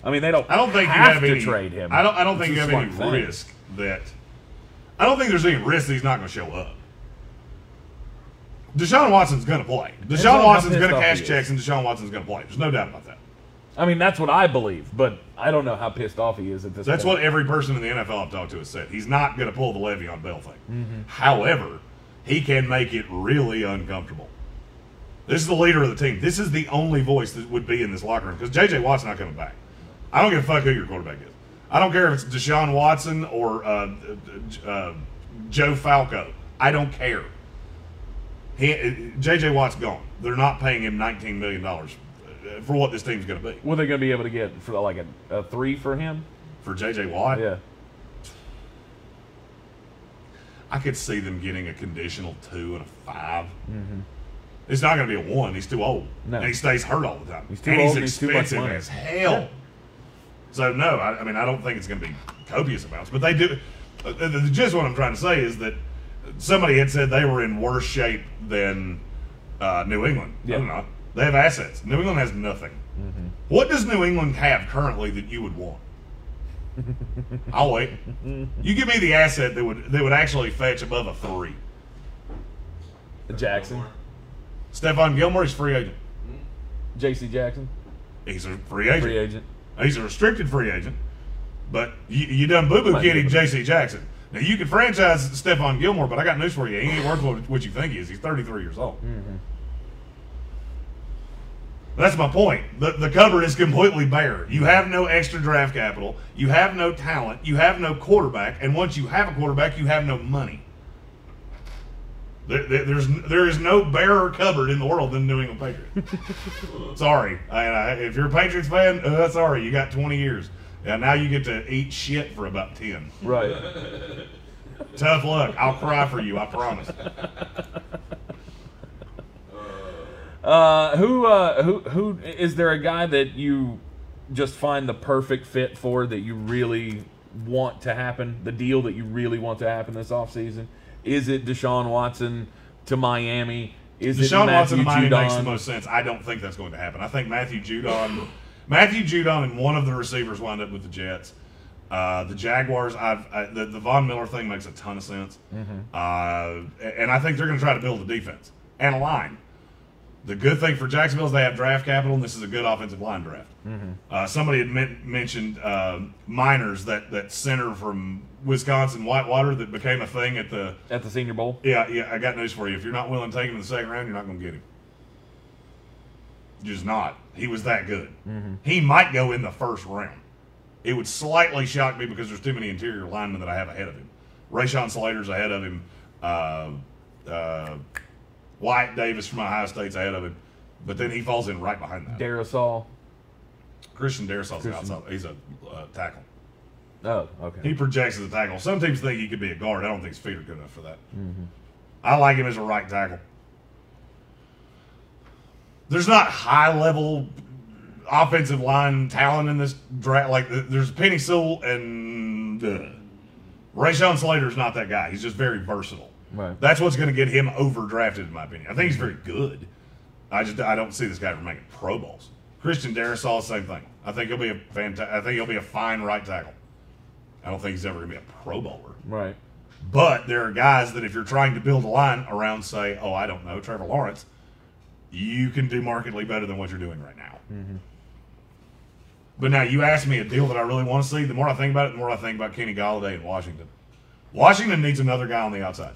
I mean, they don't. I don't think have you have to any, trade him. I don't. I don't think you have any thing. risk that. I don't think there's any risk that he's not going to show up. Deshaun Watson's going to play. Deshaun Watson's going to cash checks, and Deshaun Watson's going to play. There's no doubt about that. I mean, that's what I believe, but I don't know how pissed off he is at this. Point. That's point. what every person in the NFL I've talked to has said. He's not going to pull the Le'Veon Bell thing. Mm-hmm. However, he can make it really uncomfortable. This is the leader of the team. This is the only voice that would be in this locker room because J.J. Watt's not coming back. I don't give a fuck who your quarterback is. I don't care if it's Deshaun Watson or uh, uh, uh, Joe Flacco. I don't care. He, J.J. Watt's gone. They're not paying him $19 million for what this team's going to be. What are they going to be able to get for like a, a three for him? For J.J. Watt, Yeah. I could see them getting a conditional two and a 5 It's not going to be a one. He's too old, Mm-hmm. No. and he stays hurt all the time. He's too and old he's and he's too much expensive money. as hell. So no, I, I mean I don't think it's going to be copious amounts, but they do. Uh, the, the gist of what I'm trying to say is that somebody had said they were in worse shape than uh, New England. Yeah. Mm-hmm. No, they're. They have assets. New England has nothing. What does New England have currently that you would want? *laughs* I'll wait. You give me the asset that would that would actually fetch above a three. Jackson, Stephon Gilmore is free agent. J.C. Jackson, He's a free agent. free agent. He's a restricted free agent. But you, you done boo boo kidding. J.C. Jackson. Now you can franchise Stephon Gilmore, but I got news for you. He ain't worth what, what you think he is. He's 33 years old. Mm-hmm. That's my point. The, the cupboard is completely bare. You have no extra draft capital. You have no talent. You have no quarterback. And once you have a quarterback, you have no money. There, there- there's there is no barer cupboard in the world than New England Patriots. *laughs* sorry, I, I, if you're a Patriots fan, uh, sorry, you got 20 years. And now you get to eat shit for about 10. Right. *laughs* Tough luck. I'll cry for you. I promise. Uh, who, uh, who, who is there a guy that you just find the perfect fit for that you really want to happen? The deal that you really want to happen this offseason? Is it Deshaun Watson to Miami? Is it Deshaun Matthew Watson to Miami Judon? makes the most sense. I don't think that's going to happen. I think Matthew Judon, Matthew Judon, and one of the receivers wind up with the Jets. Uh, the Jaguars, I've I, the, the Von Miller thing makes a ton of sense, Mm-hmm. uh, and I think they're going to try to build a defense and a line. The good thing for Jacksonville is they have draft capital, and this is a good offensive line draft. Uh, somebody had men- mentioned uh, Meinerz that that center from Wisconsin, Whitewater, that became a thing at the. At the Senior Bowl. Yeah, yeah. I got news for you. If you're not willing to take him in the second round, you're not going to get him. Just not. He was that good. He might go in the first round. It would slightly shock me because there's too many interior linemen that I have ahead of him. Rashawn Slater's ahead of him. Uh, Wyatt Davis from Ohio State's ahead of him. But then he falls in right behind that. Darrisaw. Christian Darrisaw's Christian. outside. He's a uh, tackle. Oh, okay. He projects as a tackle. Some teams think he could be a guard. I don't think his feet are good enough for that. I like him as a right tackle. There's not high level offensive line talent in this draft. Like there's Penei Sewell and uh, Rashawn Slater's not that guy. He's just very versatile. Right. That's what's going to get him overdrafted, in my opinion. I think he's very good. I just I don't see this guy making Pro Bowls. Christian Darrisaw, same thing. I think he'll be a fanta- I think he'll be a fine right tackle. I don't think he's ever going to be a Pro Bowler. Right. But there are guys that if you're trying to build a line around, say, oh, I don't know, Trevor Lawrence, you can do markedly better than what you're doing right now. Mm-hmm. But now you ask me a deal that I really want to see. The more I think about it, the more I think about Kenny Golladay in Washington. Washington needs another guy on the outside.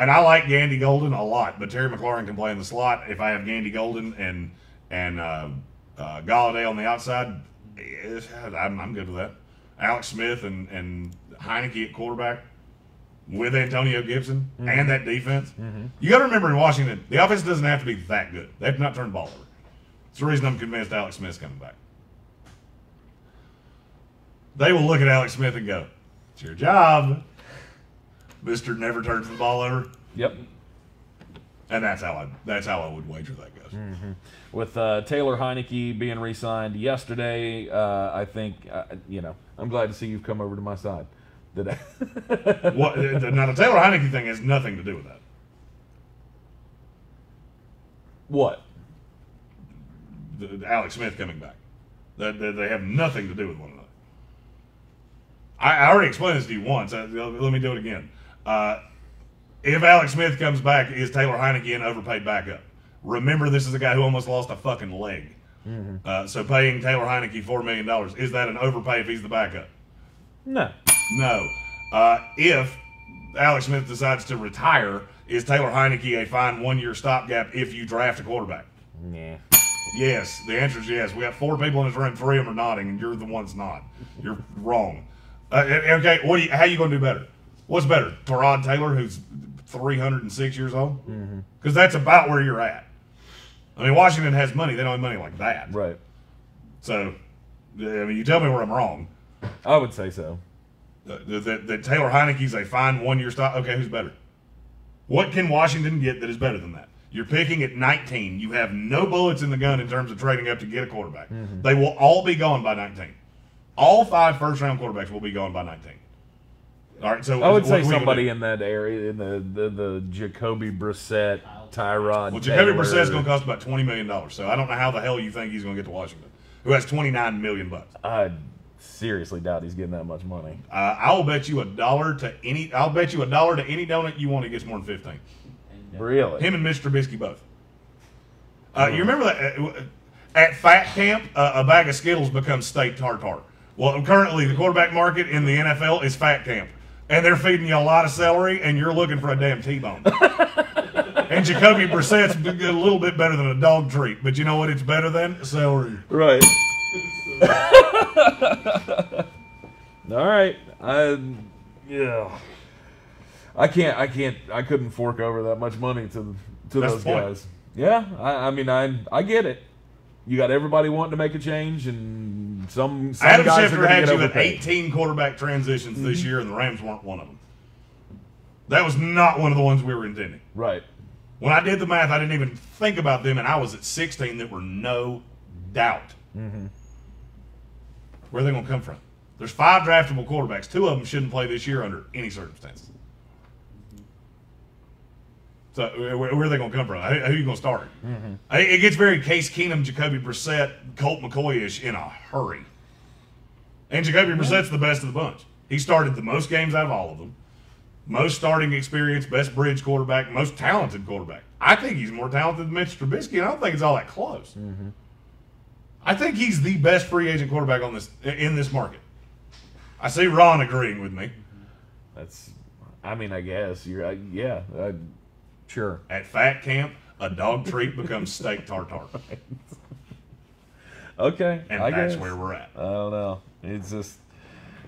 And I like Gandy Golden a lot, but Terry McLaurin can play in the slot. If I have Gandy Golden and and uh, uh, Golladay on the outside, eh, I'm, I'm good with that. Alex Smith and, and Heinicke at quarterback with Antonio Gibson and that defense. You got to remember in Washington, the offense doesn't have to be that good. They have to not turn the ball over. It's the reason I'm convinced Alex Smith's coming back. They will look at Alex Smith and go, "It's your job, Mister. Never turns the ball over." Yep. And that's how I that's how I would wager that goes. With uh, Taylor Heinicke being re-signed yesterday, uh, I think uh, you know I'm glad to see you've come over to my side today. *laughs* What now? The Taylor Heinicke thing has nothing to do with that. what? The, Alex Smith coming back. That that they have nothing to do with one another. I, I already explained this to you once. Uh, let me do it again. Uh, if Alex Smith comes back, is Taylor Heinicke an overpaid backup? Remember, this is a guy who almost lost a fucking leg. Uh, so paying Taylor Heinicke four million dollars is that an overpay if he's the backup? No. No. Uh, if Alex Smith decides to retire, is Taylor Heinicke a fine one-year stopgap if you draft a quarterback? Yeah. Yes. The answer is yes. We have four people in this room. Three of them are nodding, and you're the one that's not. You're wrong. Uh, okay. What? Do you, how you going to do better? What's better, Tyrod Taylor, who's 306 years old? Because that's about where you're at. I mean, Washington has money. They don't have money like that. Right. So, I mean, you tell me where I'm wrong. I would say so. Uh, that, that, that Taylor Heinicke's a fine one year stop. Okay, who's better? What can Washington get that is better than that? You're picking at 19. You have no bullets in the gun in terms of trading up to get a quarterback. Mm-hmm. They will all be gone by 19. All five first round quarterbacks will be gone by 19. All right, so I would say what are we gonna somebody in that area, in the the, the Jacoby Brissett, Tyrod. Well, Jacoby Taylor. Brissett's going to cost about 20 million dollars. So I don't know how the hell you think he's going to get to Washington, who has 29 million bucks. I seriously doubt he's getting that much money. Uh, I will bet you a dollar to any. I'll bet you a dollar to any donut you want. He gets more than 15. Really? Him and Mr. Trubisky both. Uh, you remember that uh, at Fat Camp, uh, a bag of Skittles becomes steak tartare. Well, currently the quarterback market in the NFL is Fat Camp, and they're feeding you a lot of celery, and you're looking for a damn T-bone. *laughs* and Jacoby Brissett's a little bit better than a dog treat, but you know what? It's better than celery. Right. *laughs* All right. I yeah. I can't. I can't. I couldn't fork over that much money to to That's those the point. guys. Yeah. I, I mean, I I get it. You got everybody wanting to make a change, and some some Adam guys Schefter had you with 18 quarterback transitions this mm-hmm. year, and the Rams weren't one of them. That was not one of the ones we were intending. Right. When I did the math, I didn't even think about them, and I was at 16. That were no doubt. Mm-hmm. Where are they going to come from? There's five draftable quarterbacks. Two of them shouldn't play this year under any circumstances. So where, where are they going to come from? Who, who are you going to start? I- It gets very Case Keenum, Jacoby Brissett, Colt McCoy-ish in a hurry. And Jacoby Brissett's the best of the bunch. He started the most games out of all of them. Most starting experience, best bridge quarterback, most talented quarterback. I think he's more talented than Mitch Trubisky, and I don't think it's all that close. I think he's the best free agent quarterback on this in this market. I see Ron agreeing with me. That's, I mean, I guess you're, uh, yeah, uh, sure. At fat camp, a dog treat becomes steak tartare, *laughs* Okay, and I that's guess. where we're at. I don't know. It's just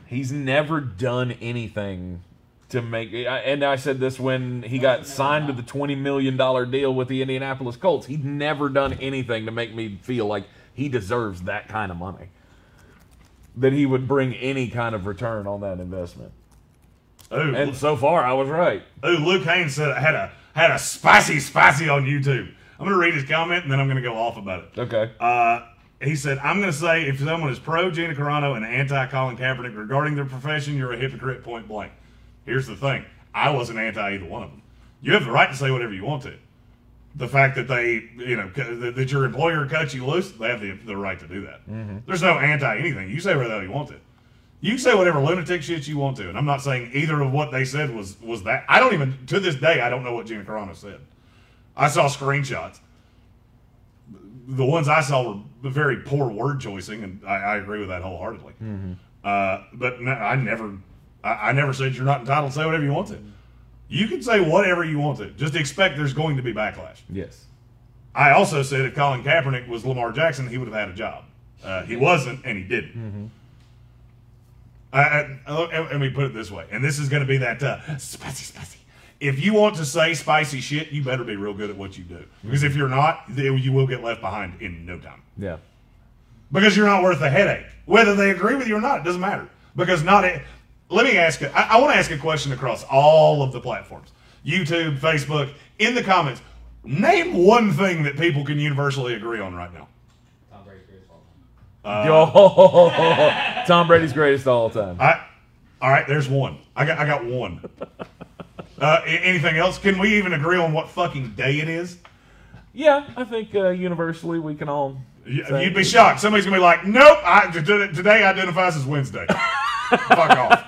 he's never done anything to make. And I said this when he got signed to the twenty million dollar deal with the Indianapolis Colts. He'd never done anything to make me feel like he deserves that kind of money. That he would bring any kind of return on that investment. Ooh, And so far, I was right. ooh, Luke Haynes said I had a had a spicy spicy on YouTube. I'm gonna read his comment and then I'm gonna go off about it. Okay. Uh, he said, I'm going to say if someone is pro Gina Carano and anti Colin Kaepernick regarding their profession, you're a hypocrite point blank. Here's the thing I wasn't anti either one of them. You have the right to say whatever you want to. The fact that they, you know, that that your employer cuts you loose, they have the, the right to do that. There's no anti anything. You say whatever you want to. You can say whatever lunatic shit you want to, and I'm not saying either of what they said was was that. I don't even to this day I don't know what Gina Carano said. I saw screenshots the ones I saw were very poor word choicing, and I, I agree with that wholeheartedly. Uh, but no, I never, I, I never said you're not entitled to say whatever you want to. You can say whatever you want to. Just expect there's going to be backlash. Yes. I also said if Colin Kaepernick was Lamar Jackson, he would have had a job. Uh, he wasn't, and he didn't. I, I, I- let me put it this way, and this is going to be that uh, spicy, spicy. If you want to say spicy shit, you better be real good at what you do. Because if you're not, you will get left behind in no time. Yeah. Because you're not worth a headache. Whether they agree with you or not, it doesn't matter. Because not it. Let me ask I want to ask a question across all of the platforms: YouTube, Facebook. In the comments, name one thing that people can universally agree on right now. Tom Brady's greatest of time. Yo, *laughs* Tom Brady's greatest of all time. I. All right, there's one. I got. I got one. *laughs* Uh, anything else? Can we even agree on what fucking day it is? Yeah, I think uh, universally we can all. You'd be shocked. Somebody's gonna be like, "Nope, I, t- t- today identifies as Wednesday." *laughs* Fuck off.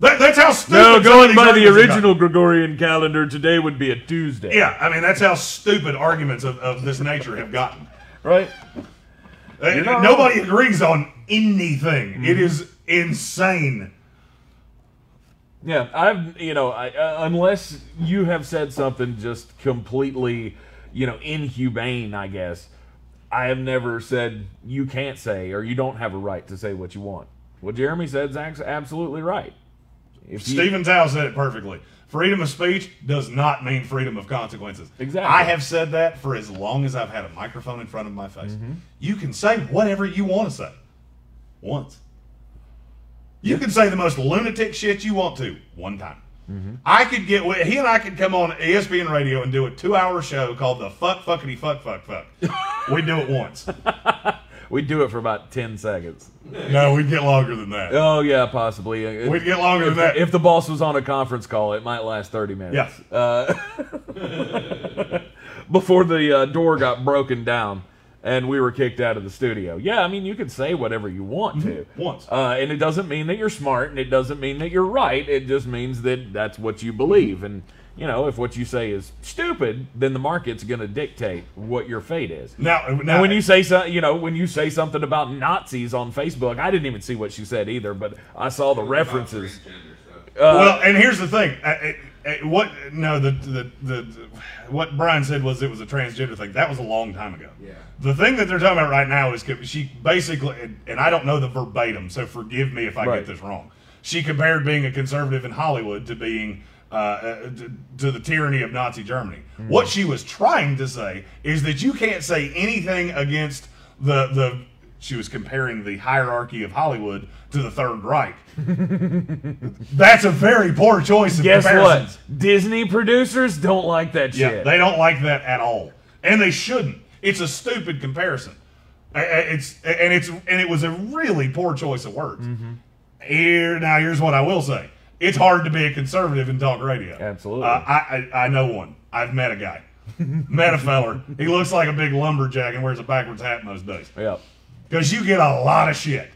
That, that's how stupid. No, going by the original Gregorian calendar, today would be a Tuesday. Yeah, I mean that's how stupid arguments of, of this nature have gotten. Right? Uh, You're not Nobody agrees on anything. It is insane. Yeah, I've you know, I, uh, unless you have said something just completely, you know, inhumane, I guess. I have never said you can't say or you don't have a right to say what you want. What Jeremy said is ax- absolutely right. If you- Stephen Tao said it perfectly. Freedom of speech does not mean freedom of consequences. Exactly. I have said that for as long as I've had a microphone in front of my face. Mm-hmm. You can say whatever you want to say. Once. You can say the most lunatic shit you want to one time. Mm-hmm. I could get he and I could come on ESPN radio and do a two hour show called the Fuck Fuckity Fuck Fuck Fuck. *laughs* We'd do it once. *laughs* we do it for about ten seconds. No, we'd get longer than that. Oh yeah, possibly. Uh, We'd get longer than that. if the boss was on a conference call, it might last 30 minutes. Yeah. Uh, *laughs* before the uh, door got broken down and we were kicked out of the studio. Yeah, I mean, you can say whatever you want to. Once. Uh, and it doesn't mean that you're smart and it doesn't mean that you're right. It just means that that's what you believe. And, you know, if what you say is stupid, then the market's going to dictate what your fate is. Now, now, Now, when you say so, you know, when you say something about Nazis on Facebook, I didn't even see what she said either, but I saw the references. Uh, well, and here's the thing. I, I, I- what? No, the, the the the what Brian said was it was a transgender thing. That was a long time ago. Yeah. The thing that they're talking about right now is she basically, and- and I don't know the verbatim, so forgive me if I Right. get this wrong. She compared being a conservative in Hollywood to being uh, uh, to, the tyranny of Nazi Germany. What she was trying to say is that you can't say anything against the the. She was comparing the hierarchy of Hollywood to the Third Reich. *laughs* That's a very poor choice of Guess what? Disney producers don't like that Yeah, shit. they don't like that at all, and they shouldn't. It's a stupid comparison. It's and it's and it was a really poor choice of words. Mm-hmm. Here now, here's what I will say: it's hard to be a conservative in talk radio. Absolutely. Uh, I, I I know one. I've met a guy. *laughs* met a feller. He looks like a big lumberjack and wears a backwards hat most days. yeah. Because you get a lot of shit.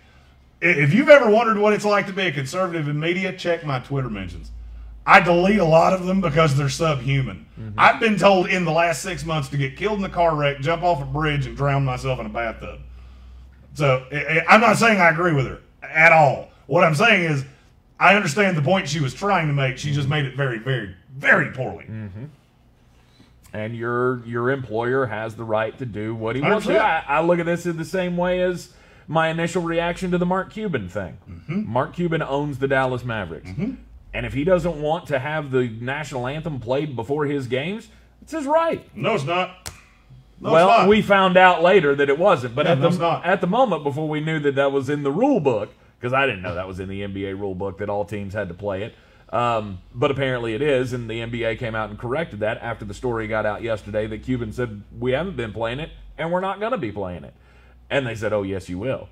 If you've ever wondered what it's like to be a conservative in media, check my Twitter mentions. I delete a lot of them because they're subhuman. Mm-hmm. I've been told in the last six months to get killed in a car wreck, jump off a bridge, and drown myself in a bathtub. So I'm not saying I agree with her at all. What I'm saying is I understand the point she was trying to make. She just made it very, very, very poorly. Mm-hmm. and your your employer has the right to do what he wants to. I, I look at this in the same way as my initial reaction to the Mark Cuban thing. Mm-hmm. Mark Cuban owns the Dallas Mavericks, and if he doesn't want to have the national anthem played before his games, it's his right. No, it's not. No, well, it's not. we found out later that it wasn't, but Yeah, at the at the moment before we knew that that was in the rule book, because I didn't know that was in the NBA rule book that all teams had to play it. Um, but apparently it is, and the NBA came out and corrected that after the story got out yesterday that Cuban said we haven't been playing it and we're not going to be playing it, and they said, oh yes you will.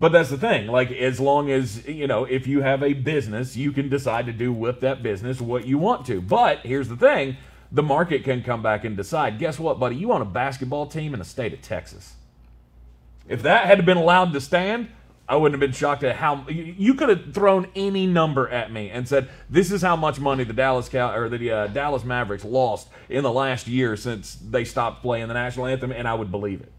But that's the thing. Like, as long as, you know, if you have a business, you can decide to do with that business what you want to. But here's the thing the market can come back and decide guess what, buddy? You want a basketball team in the state of Texas. If that had been allowed to stand, I wouldn't have been shocked at how you, could have thrown any number at me and said this is how much money the Dallas Cow or the uh, Dallas Mavericks lost in the last year since they stopped playing the national anthem, and I would believe it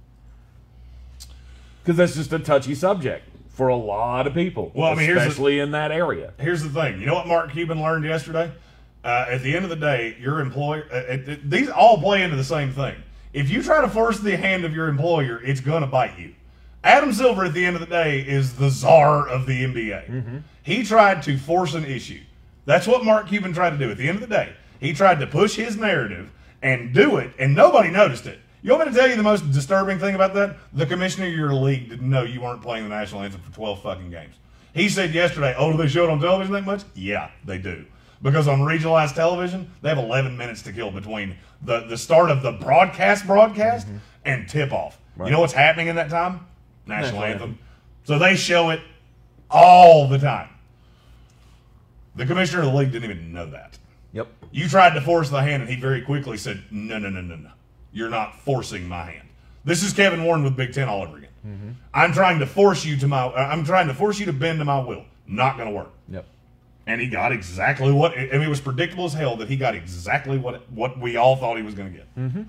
because that's just a touchy subject for a lot of people, Well, I mean, here's the- especially in that area. Here's the thing. You know what Mark Cuban learned yesterday? Uh, at the end of the day, your employer, uh, it, it- these all play into the same thing. If you try to force the hand of your employer, it's going to bite you. Adam Silver, at the end of the day, is the czar of the NBA. Mm-hmm. He tried to force an issue. That's what Mark Cuban tried to do. At the end of the day, he tried to push his narrative and do it, and nobody noticed it. You want me to tell you the most disturbing thing about that? The commissioner of your league didn't know you weren't playing the national anthem for 12 fucking games. He said yesterday, oh, do they show it on television that much? Yeah, they do. Because on regionalized television, they have 11 minutes to kill between the, the start of the broadcast broadcast mm-hmm. and tip off. You know what's happening in that time? National, National anthem. So they show it all the time. The commissioner of the league didn't even know that. Yep. You tried to force the hand, and he very quickly said, "No, no, no, no, no. You're not forcing my hand." This is Kevin Warren with Big Ten all over again. I'm trying to force you to my. uh, I'm trying to force you to bend to my will. Not going to work. Yep. And he got exactly what. I mean, it was predictable as hell that he got exactly what what we all thought he was going to get.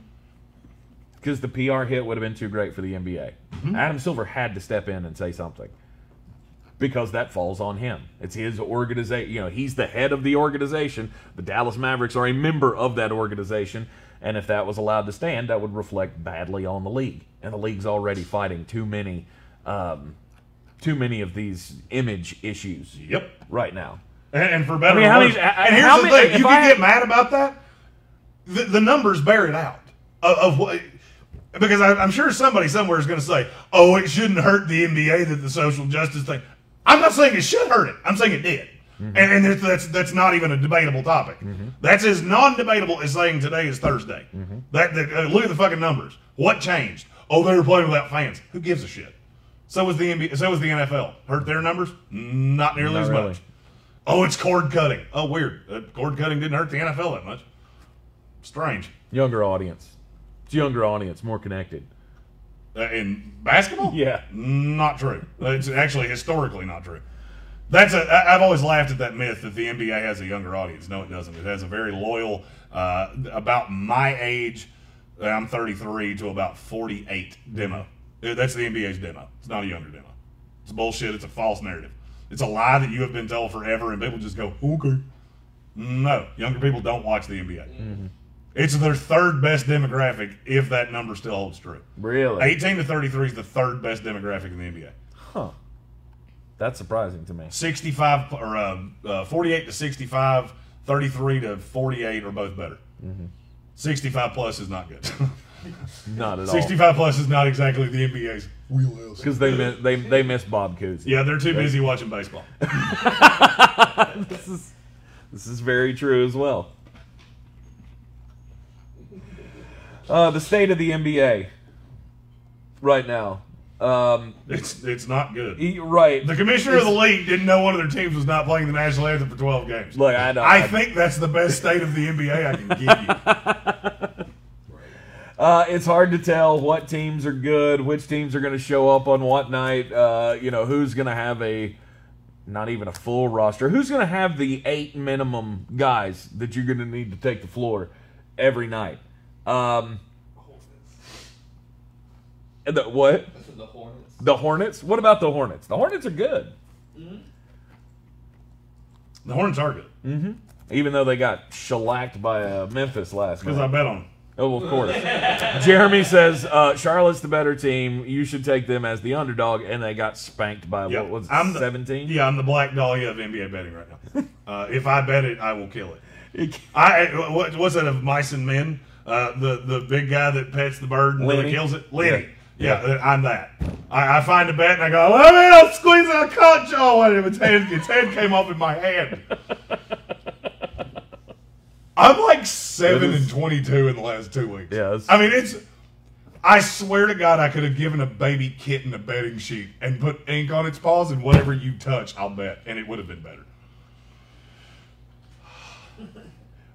Because the PR hit would have been too great for the NBA. Adam Silver had to step in and say something. Because that falls on him. It's his organization. You know, he's the head of the organization. The Dallas Mavericks are a member of that organization. And if that was allowed to stand, that would reflect badly on the league. And the league's already fighting too many, um, too many of these image issues Yep. right now. And, and for better I mean, or how worse. many- and here's the many- thing: you I can had- get mad about that. The, the numbers bear it out of, of what. Because I, I'm sure somebody somewhere is going to say, "Oh, it shouldn't hurt the NBA that the social justice thing." I'm not saying it should hurt it. I'm saying it did, and, and that's- that's that's not even a debatable topic. That's as non-debatable as saying today is Thursday. That, that uh, look at the fucking numbers. What changed? Oh, they were playing without fans. Who gives a shit? So was the NBA. So was the NFL. Hurt their numbers? Not nearly Not as really. much. Oh, it's cord cutting. Oh, weird. Uh, cord cutting didn't hurt the NFL that much. Strange. Younger audience. It's younger audience, more connected. Uh, in basketball? Yeah. Not true. It's actually historically not true. That's a. I- I've always laughed at that myth that the NBA has a younger audience. No, it doesn't. It has a very loyal, uh, about my age. I'm 33 to about 48 demo. Uh, That's the NBA's demo. It's not a younger demo. It's bullshit. It's a false narrative. It's a lie that you have been told forever, and people just go, okay. No, younger people don't watch the NBA. It's their third best demographic if that number still holds true. Really? 18 to 33 is the third best demographic in the NBA. Huh. That's surprising to me. 65 or uh, uh, 48 to 65, 33 to 48 are both better. 65 plus is not good. *laughs* Not at all. 65 plus is not exactly the NBA's wheelhouse. Because they miss, they they miss Bob Cousy. Yeah, they're too busy watching baseball. *laughs* This is this is very true as well. Uh, the state of the NBA right now. Um, It's it's not good. he- right. The commissioner of the league didn't know one of their teams was not playing the national anthem for 12 games. Look, I know. I I- think that's the best state of the NBA I can give you. *laughs* Uh, it's hard to tell what teams are good, which teams are going to show up on what night. Uh, you know, who's going to have a not even a full roster. Who's going to have the eight minimum guys that you're going to need to take the floor every night? Um, the, what? The Hornets. The Hornets? What about the Hornets? The Hornets are good, The Hornets are good even though they got shellacked by uh, Memphis last because I night. bet on. 'em. Oh, well, of course. *laughs* Jeremy says uh, Charlotte's the better team. You should take them as the underdog, and they got spanked by Yeah, what was I'm seventeen? Yeah, I'm the black dahlia of NBA betting right now. *laughs* uh, if I bet it, I will kill it. It- I what, what's that of mice and men? Uh, the the big guy that pets the bird and Lenny? really kills it. Lenny. Yeah. Yeah, uh, I'm that. I, I find a bet and I go, let me I'll squeeze it. I caught Joe. And its head, its head came off in my hand. I'm like seven is- and twenty-two in the last two weeks. Yeah, I mean it's. I swear to God, I could have given a baby kitten a betting sheet and put ink on its paws, and whatever you touch, I'll bet, and it would have been better.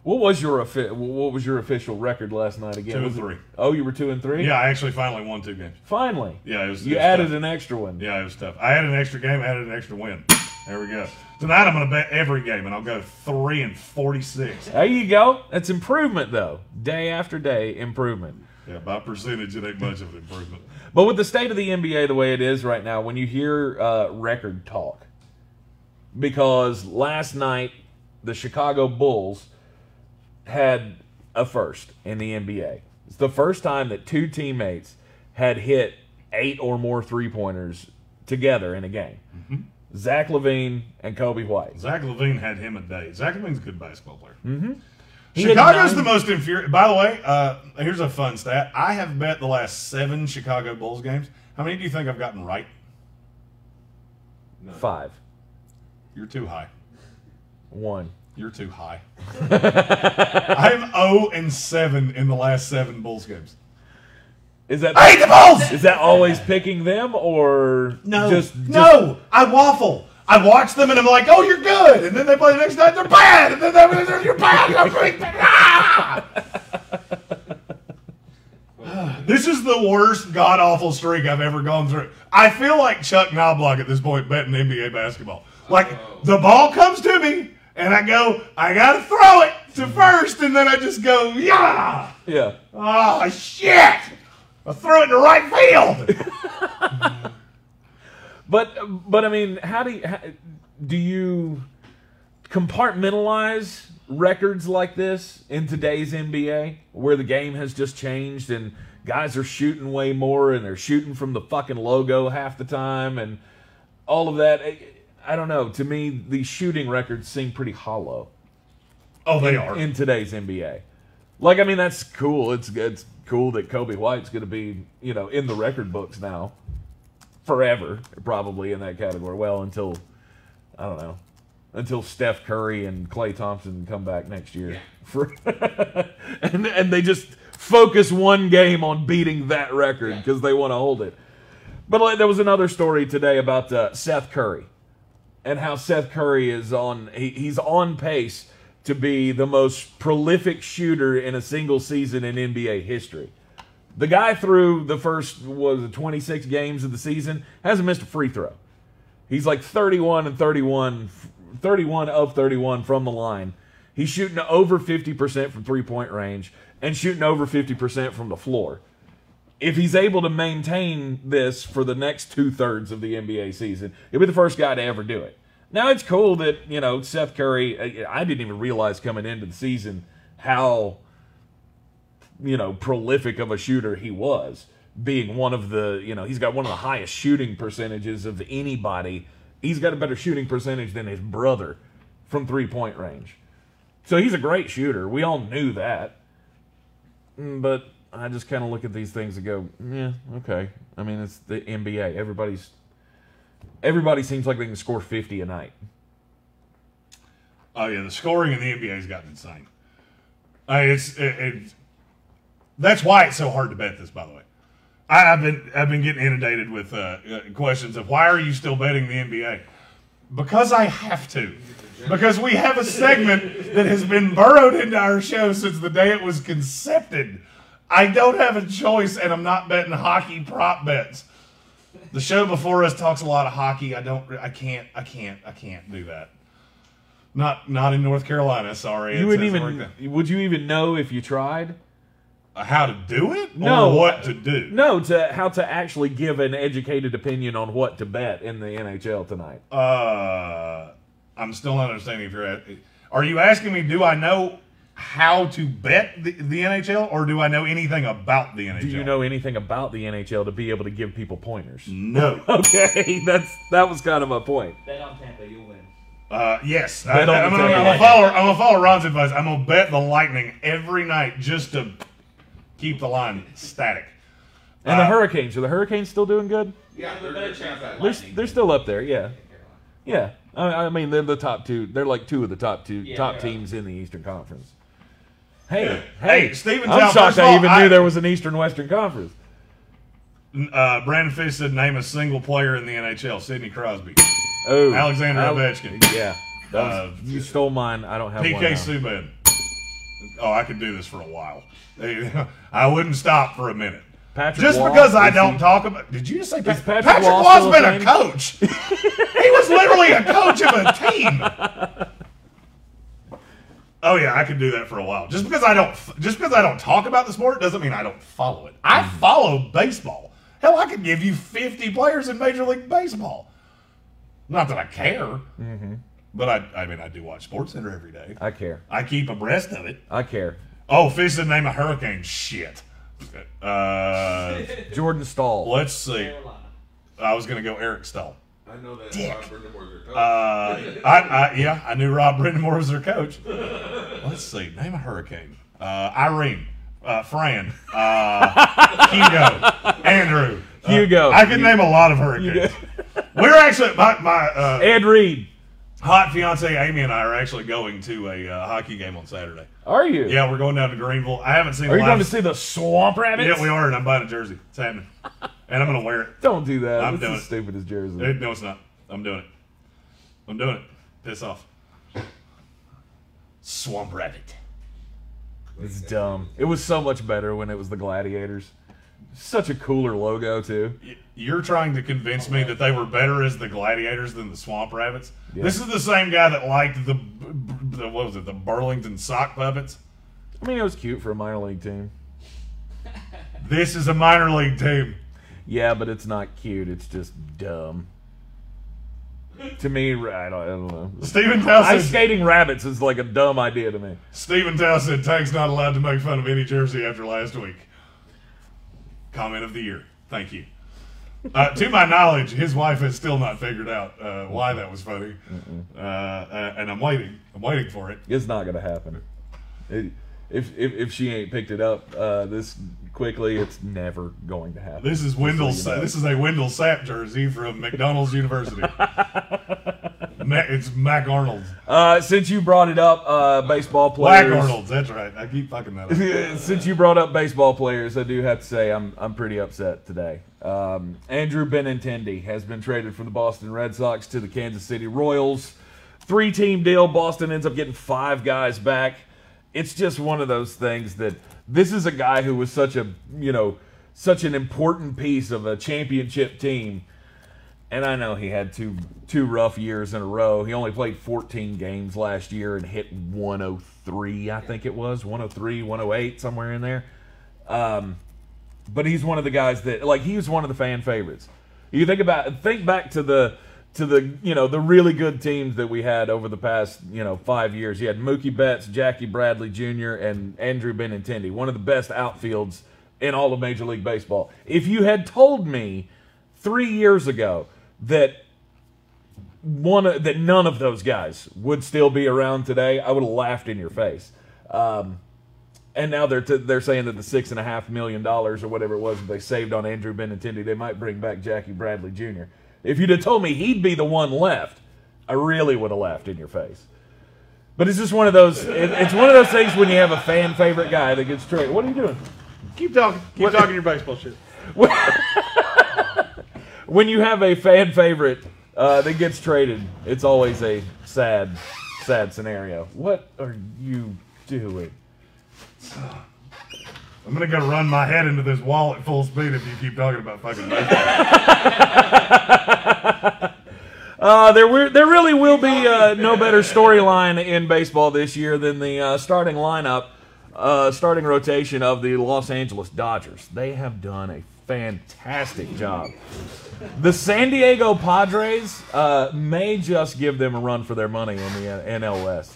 What was your what was your official record last night again? Two and three. Oh, you were two and three. Yeah, I actually finally won two games. Finally. Yeah, it was. You it was added tough. an extra one. Yeah, it was tough. I had an extra game. I added an extra win. There we go. Tonight I'm going to bet every game, and I'll go three and forty-six. There you go. That's improvement, though. Day after day, improvement. Yeah, by percentage, it ain't much of an improvement. But with the state of the NBA the way it is right now, when you hear uh, record talk, because last night the Chicago Bulls had a first in the NBA. It's the first time that two teammates had hit eight or more three pointers together in a game. Zach LaVine and Coby White. Zach LaVine had him a day. Zach LaVine's a good basketball player. Mm-hmm. Chicago's the most infuriating. By the way, uh, here's a fun stat. I have bet the last seven Chicago Bulls games. How many do you think I've gotten right? five, You're too high. one. You're too high. *laughs* I'm 0 and 7 in the last seven Bulls games. Is that I hate the Bulls! is that always picking them or No, just, just no, I waffle. I watch them and I'm like, oh, you're good. And then they play the next night, they're bad. And then they're, you're bad. You're great. Ah! this is the worst god awful streak I've ever gone through. I feel like Chuck Knoblauch at this point betting NBA basketball. Like the ball comes to me and I go, I gotta throw it to mm-hmm. first, and then I just go, yeah. yeah. Oh shit! I threw it in the right field. *laughs* But but I mean, how do you how, do you compartmentalize records like this in today's NBA, where the game has just changed and guys are shooting way more and they're shooting from the fucking logo half the time and all of that? I, don't know. To me, these shooting records seem pretty hollow Oh, they are. in today's NBA. Like, I mean, that's cool. It's it's cool that Coby White's going to be, you know, in the record books now, forever, probably in that category. Well, until I don't know, until Steph Curry and Klay Thompson come back next year, for *laughs* and and they just focus one game on beating that record because they want to hold it. But like, there was another story today about uh, Seth Curry and how Seth Curry is on he, he's on pace to be the most prolific shooter in a single season in NBA history. The guy through the first was it 26 games of the season hasn't missed a free throw. He's like 31 and 31 31 of 31 from the line. He's shooting over 50% from three-point range and shooting over 50% from the floor if he's able to maintain this for the next two thirds of the NBA season, he'll be the first guy to ever do it. Now it's cool that you know Seth Curry. I didn't even realize coming into the season how you know prolific of a shooter he was, being one of the you know he's got one of the highest shooting percentages of anybody. He's got a better shooting percentage than his brother from three point range. So he's a great shooter. We all knew that. Mm, But I just kind of look at these things and go, yeah, okay. I mean, it's the NBA. Everybody's everybody seems like they can score 50 a night. Oh yeah, the scoring in the NBA has gotten insane. I it's it, it, that's why it's so hard to bet this. By the way, I, I've been I've been getting inundated with uh, uh, questions of why are you still betting the NBA? Because I have to. Because we have a segment that has been burrowed into our show since the day it was concepted. I don't have a choice, and I'm not betting hockey prop bets. The show before us talks a lot of hockey. I don't. I can't. I can't. I can't do that. Not not in North Carolina. Sorry. You wouldn't even. Would you even know if you tried? Uh, how to do it? No. Or what to do? No, to how to actually give an educated opinion on what to bet in the NHL tonight. Uh, I'm still not understanding if you're at. Are you asking me? Do I know how to bet the, the NHL, or do I know anything about the NHL? Do you know anything about the NHL to be able to give people pointers? No. *laughs* Okay, that's that was kind of my point. Bet on Tampa, you'll win. Uh, yes, Bet I, am gonna, I'm gonna follow. I'm gonna follow Ron's advice. I'm gonna bet the Lightning every night just to keep the line static. And the Uh, Hurricanes are the Hurricanes still doing good? Yeah, they're better good chance chance at at They're, they're still up there, yeah, yeah. I, I mean, they're the top two. They're like two of the top two Yeah, top they are. teams in the Eastern Conference. Hey, Hey, hey, I'm shocked I all, even I- knew there was an Eastern Western Conference. Uh, Brandon Fish said, "Name a single player in the NHL." Sidney Crosby, Oh, Alexander Al- Ovechkin, Yeah, was- Uh, you stole mine. I don't have one. PK. Subban. Oh, I could do this for a while. *laughs* I wouldn't stop for a minute. Patrick Just Roy, because I don't he- talk about. Did you just say Patrick, Patrick Patrick Roy's still been a coach? *laughs* he was literally a coach of a team. Oh yeah, I could do that for a while. Just because I don't, just because I don't talk about the sport doesn't mean I don't follow it. I Mm-hmm. follow baseball. Hell, I could give you fifty players in Major League Baseball. Not that I care, Mm-hmm. but I, I mean, I do watch Sports Center every day. I care. I keep abreast of it. I care. Oh, Fish said name of hurricane. Shit. Uh, *laughs* Jordan Staal. let's see. Carolina. I was gonna go Eric Staal. I know that Dick. Rob Brind'Amour's their coach. Uh, I, I yeah, I knew Rob Brind'Amour was their coach. *laughs* Let's see. Name a hurricane. Uh, Irene. Uh, Fran. Uh, Hugo. Andrew. Uh, Hugo. I can name a lot of hurricanes. *laughs* We're actually my my uh, Ed Reed. hot fiance Amy and I are actually going to a uh, hockey game on Saturday. Are you? Yeah, we're going down to Greenville. I haven't seen. Are you live- going to see the Swamp Rabbits? Yeah, we are, and I'm buying a jersey. It's happening, *laughs* and I'm gonna wear it. Don't do that. I'm That's doing the it. stupidest jersey. Eh, No, it's not. I'm doing it. I'm doing it. Piss off. Swamp Rabbit. It's dumb. It was so much better when it was the Gladiators. Such a cooler logo too. You're trying to convince me that they were better as the gladiators than the swamp rabbits. Yeah. This is the same guy that liked the, b- b- the what was it, the Burlington sock puppets. I mean, it was cute for a minor league team. This is a minor league team. Yeah, but it's not cute. It's just dumb. To me, I don't, I don't know. Stephen Ice skating rabbits is like a dumb idea to me. Stephen Townsend. Tank's not allowed to make fun of any jersey after last week. Comment of the year. Thank you. Uh, to my knowledge, his wife has still not figured out uh, why that was funny, uh, uh, and I'm waiting. I'm waiting for it. It's not gonna happen. It, if, if if she ain't picked it up uh, this quickly, it's never going to happen. This is Wendell. So you know. This is a Wendell Sapp jersey from McDonald's University. *laughs* Ma- it's Mac Arnold's. Uh, since you brought it up, uh, baseball players. Arnold's. That's right. I keep fucking that up. *laughs* Since you brought up baseball players, I do have to say I'm I'm pretty upset today. Um, Andrew Benintendi has been traded from the Boston Red Sox to the Kansas City Royals. Three team deal. Boston ends up getting five guys back. It's just one of those things that this is a guy who was such a you know such an important piece of a championship team. And I know he had two two rough years in a row. He only played 14 games last year and hit 103, I think it was 103, 108, somewhere in there. Um, but he's one of the guys that like he was one of the fan favorites. You think about think back to the to the you know the really good teams that we had over the past you know five years. He had Mookie Betts, Jackie Bradley Jr., and Andrew Benintendi, one of the best outfields in all of Major League Baseball. If you had told me three years ago that one that none of those guys would still be around today, I would have laughed in your face. Um, and now they're t- they're saying that the six and a half million dollars or whatever it was that they saved on Andrew Benintendi, they might bring back Jackie Bradley Jr. If you'd have told me he'd be the one left, I really would have laughed in your face. But it's just one of those. It, it's one of those things when you have a fan favorite guy that gets traded. What are you doing? Keep talking. Keep talking your baseball shit. *laughs* when you have a fan favorite uh, that gets traded, it's always a sad, sad scenario. What are you doing? I'm gonna go run my head into this wall at full speed if you keep talking about fucking baseball. *laughs* Uh, there, there really will be uh, no better storyline in baseball this year than the uh, starting lineup, uh, starting rotation of the Los Angeles Dodgers. They have done a fantastic job. The San Diego Padres uh, may just give them a run for their money in the NL West.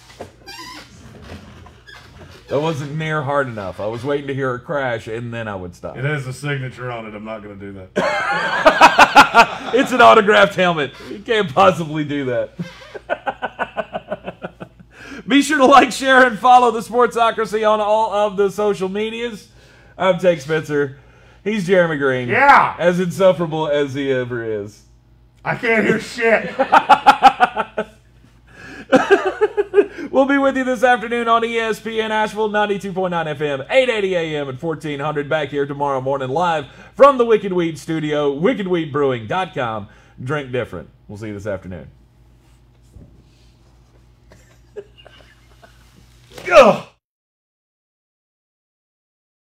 That wasn't near hard enough. I was waiting to hear it crash, and then I would stop. It has a signature on it. I'm not gonna do that. *laughs* It's an autographed helmet. You can't possibly do that. *laughs* Be sure to like, share, and follow the Sportsocracy on all of the social medias. I'm Tank Spencer. He's Jeremy Green. Yeah. As insufferable as he ever is. I can't hear shit. *laughs* *laughs* We'll be with you this afternoon on ESPN Asheville 92.9 FM, 880 AM and 1400. Back here tomorrow morning live from the Wicked Weed studio, wickedweedbrewing.com. Drink different. We'll see you this afternoon. *laughs* Ugh.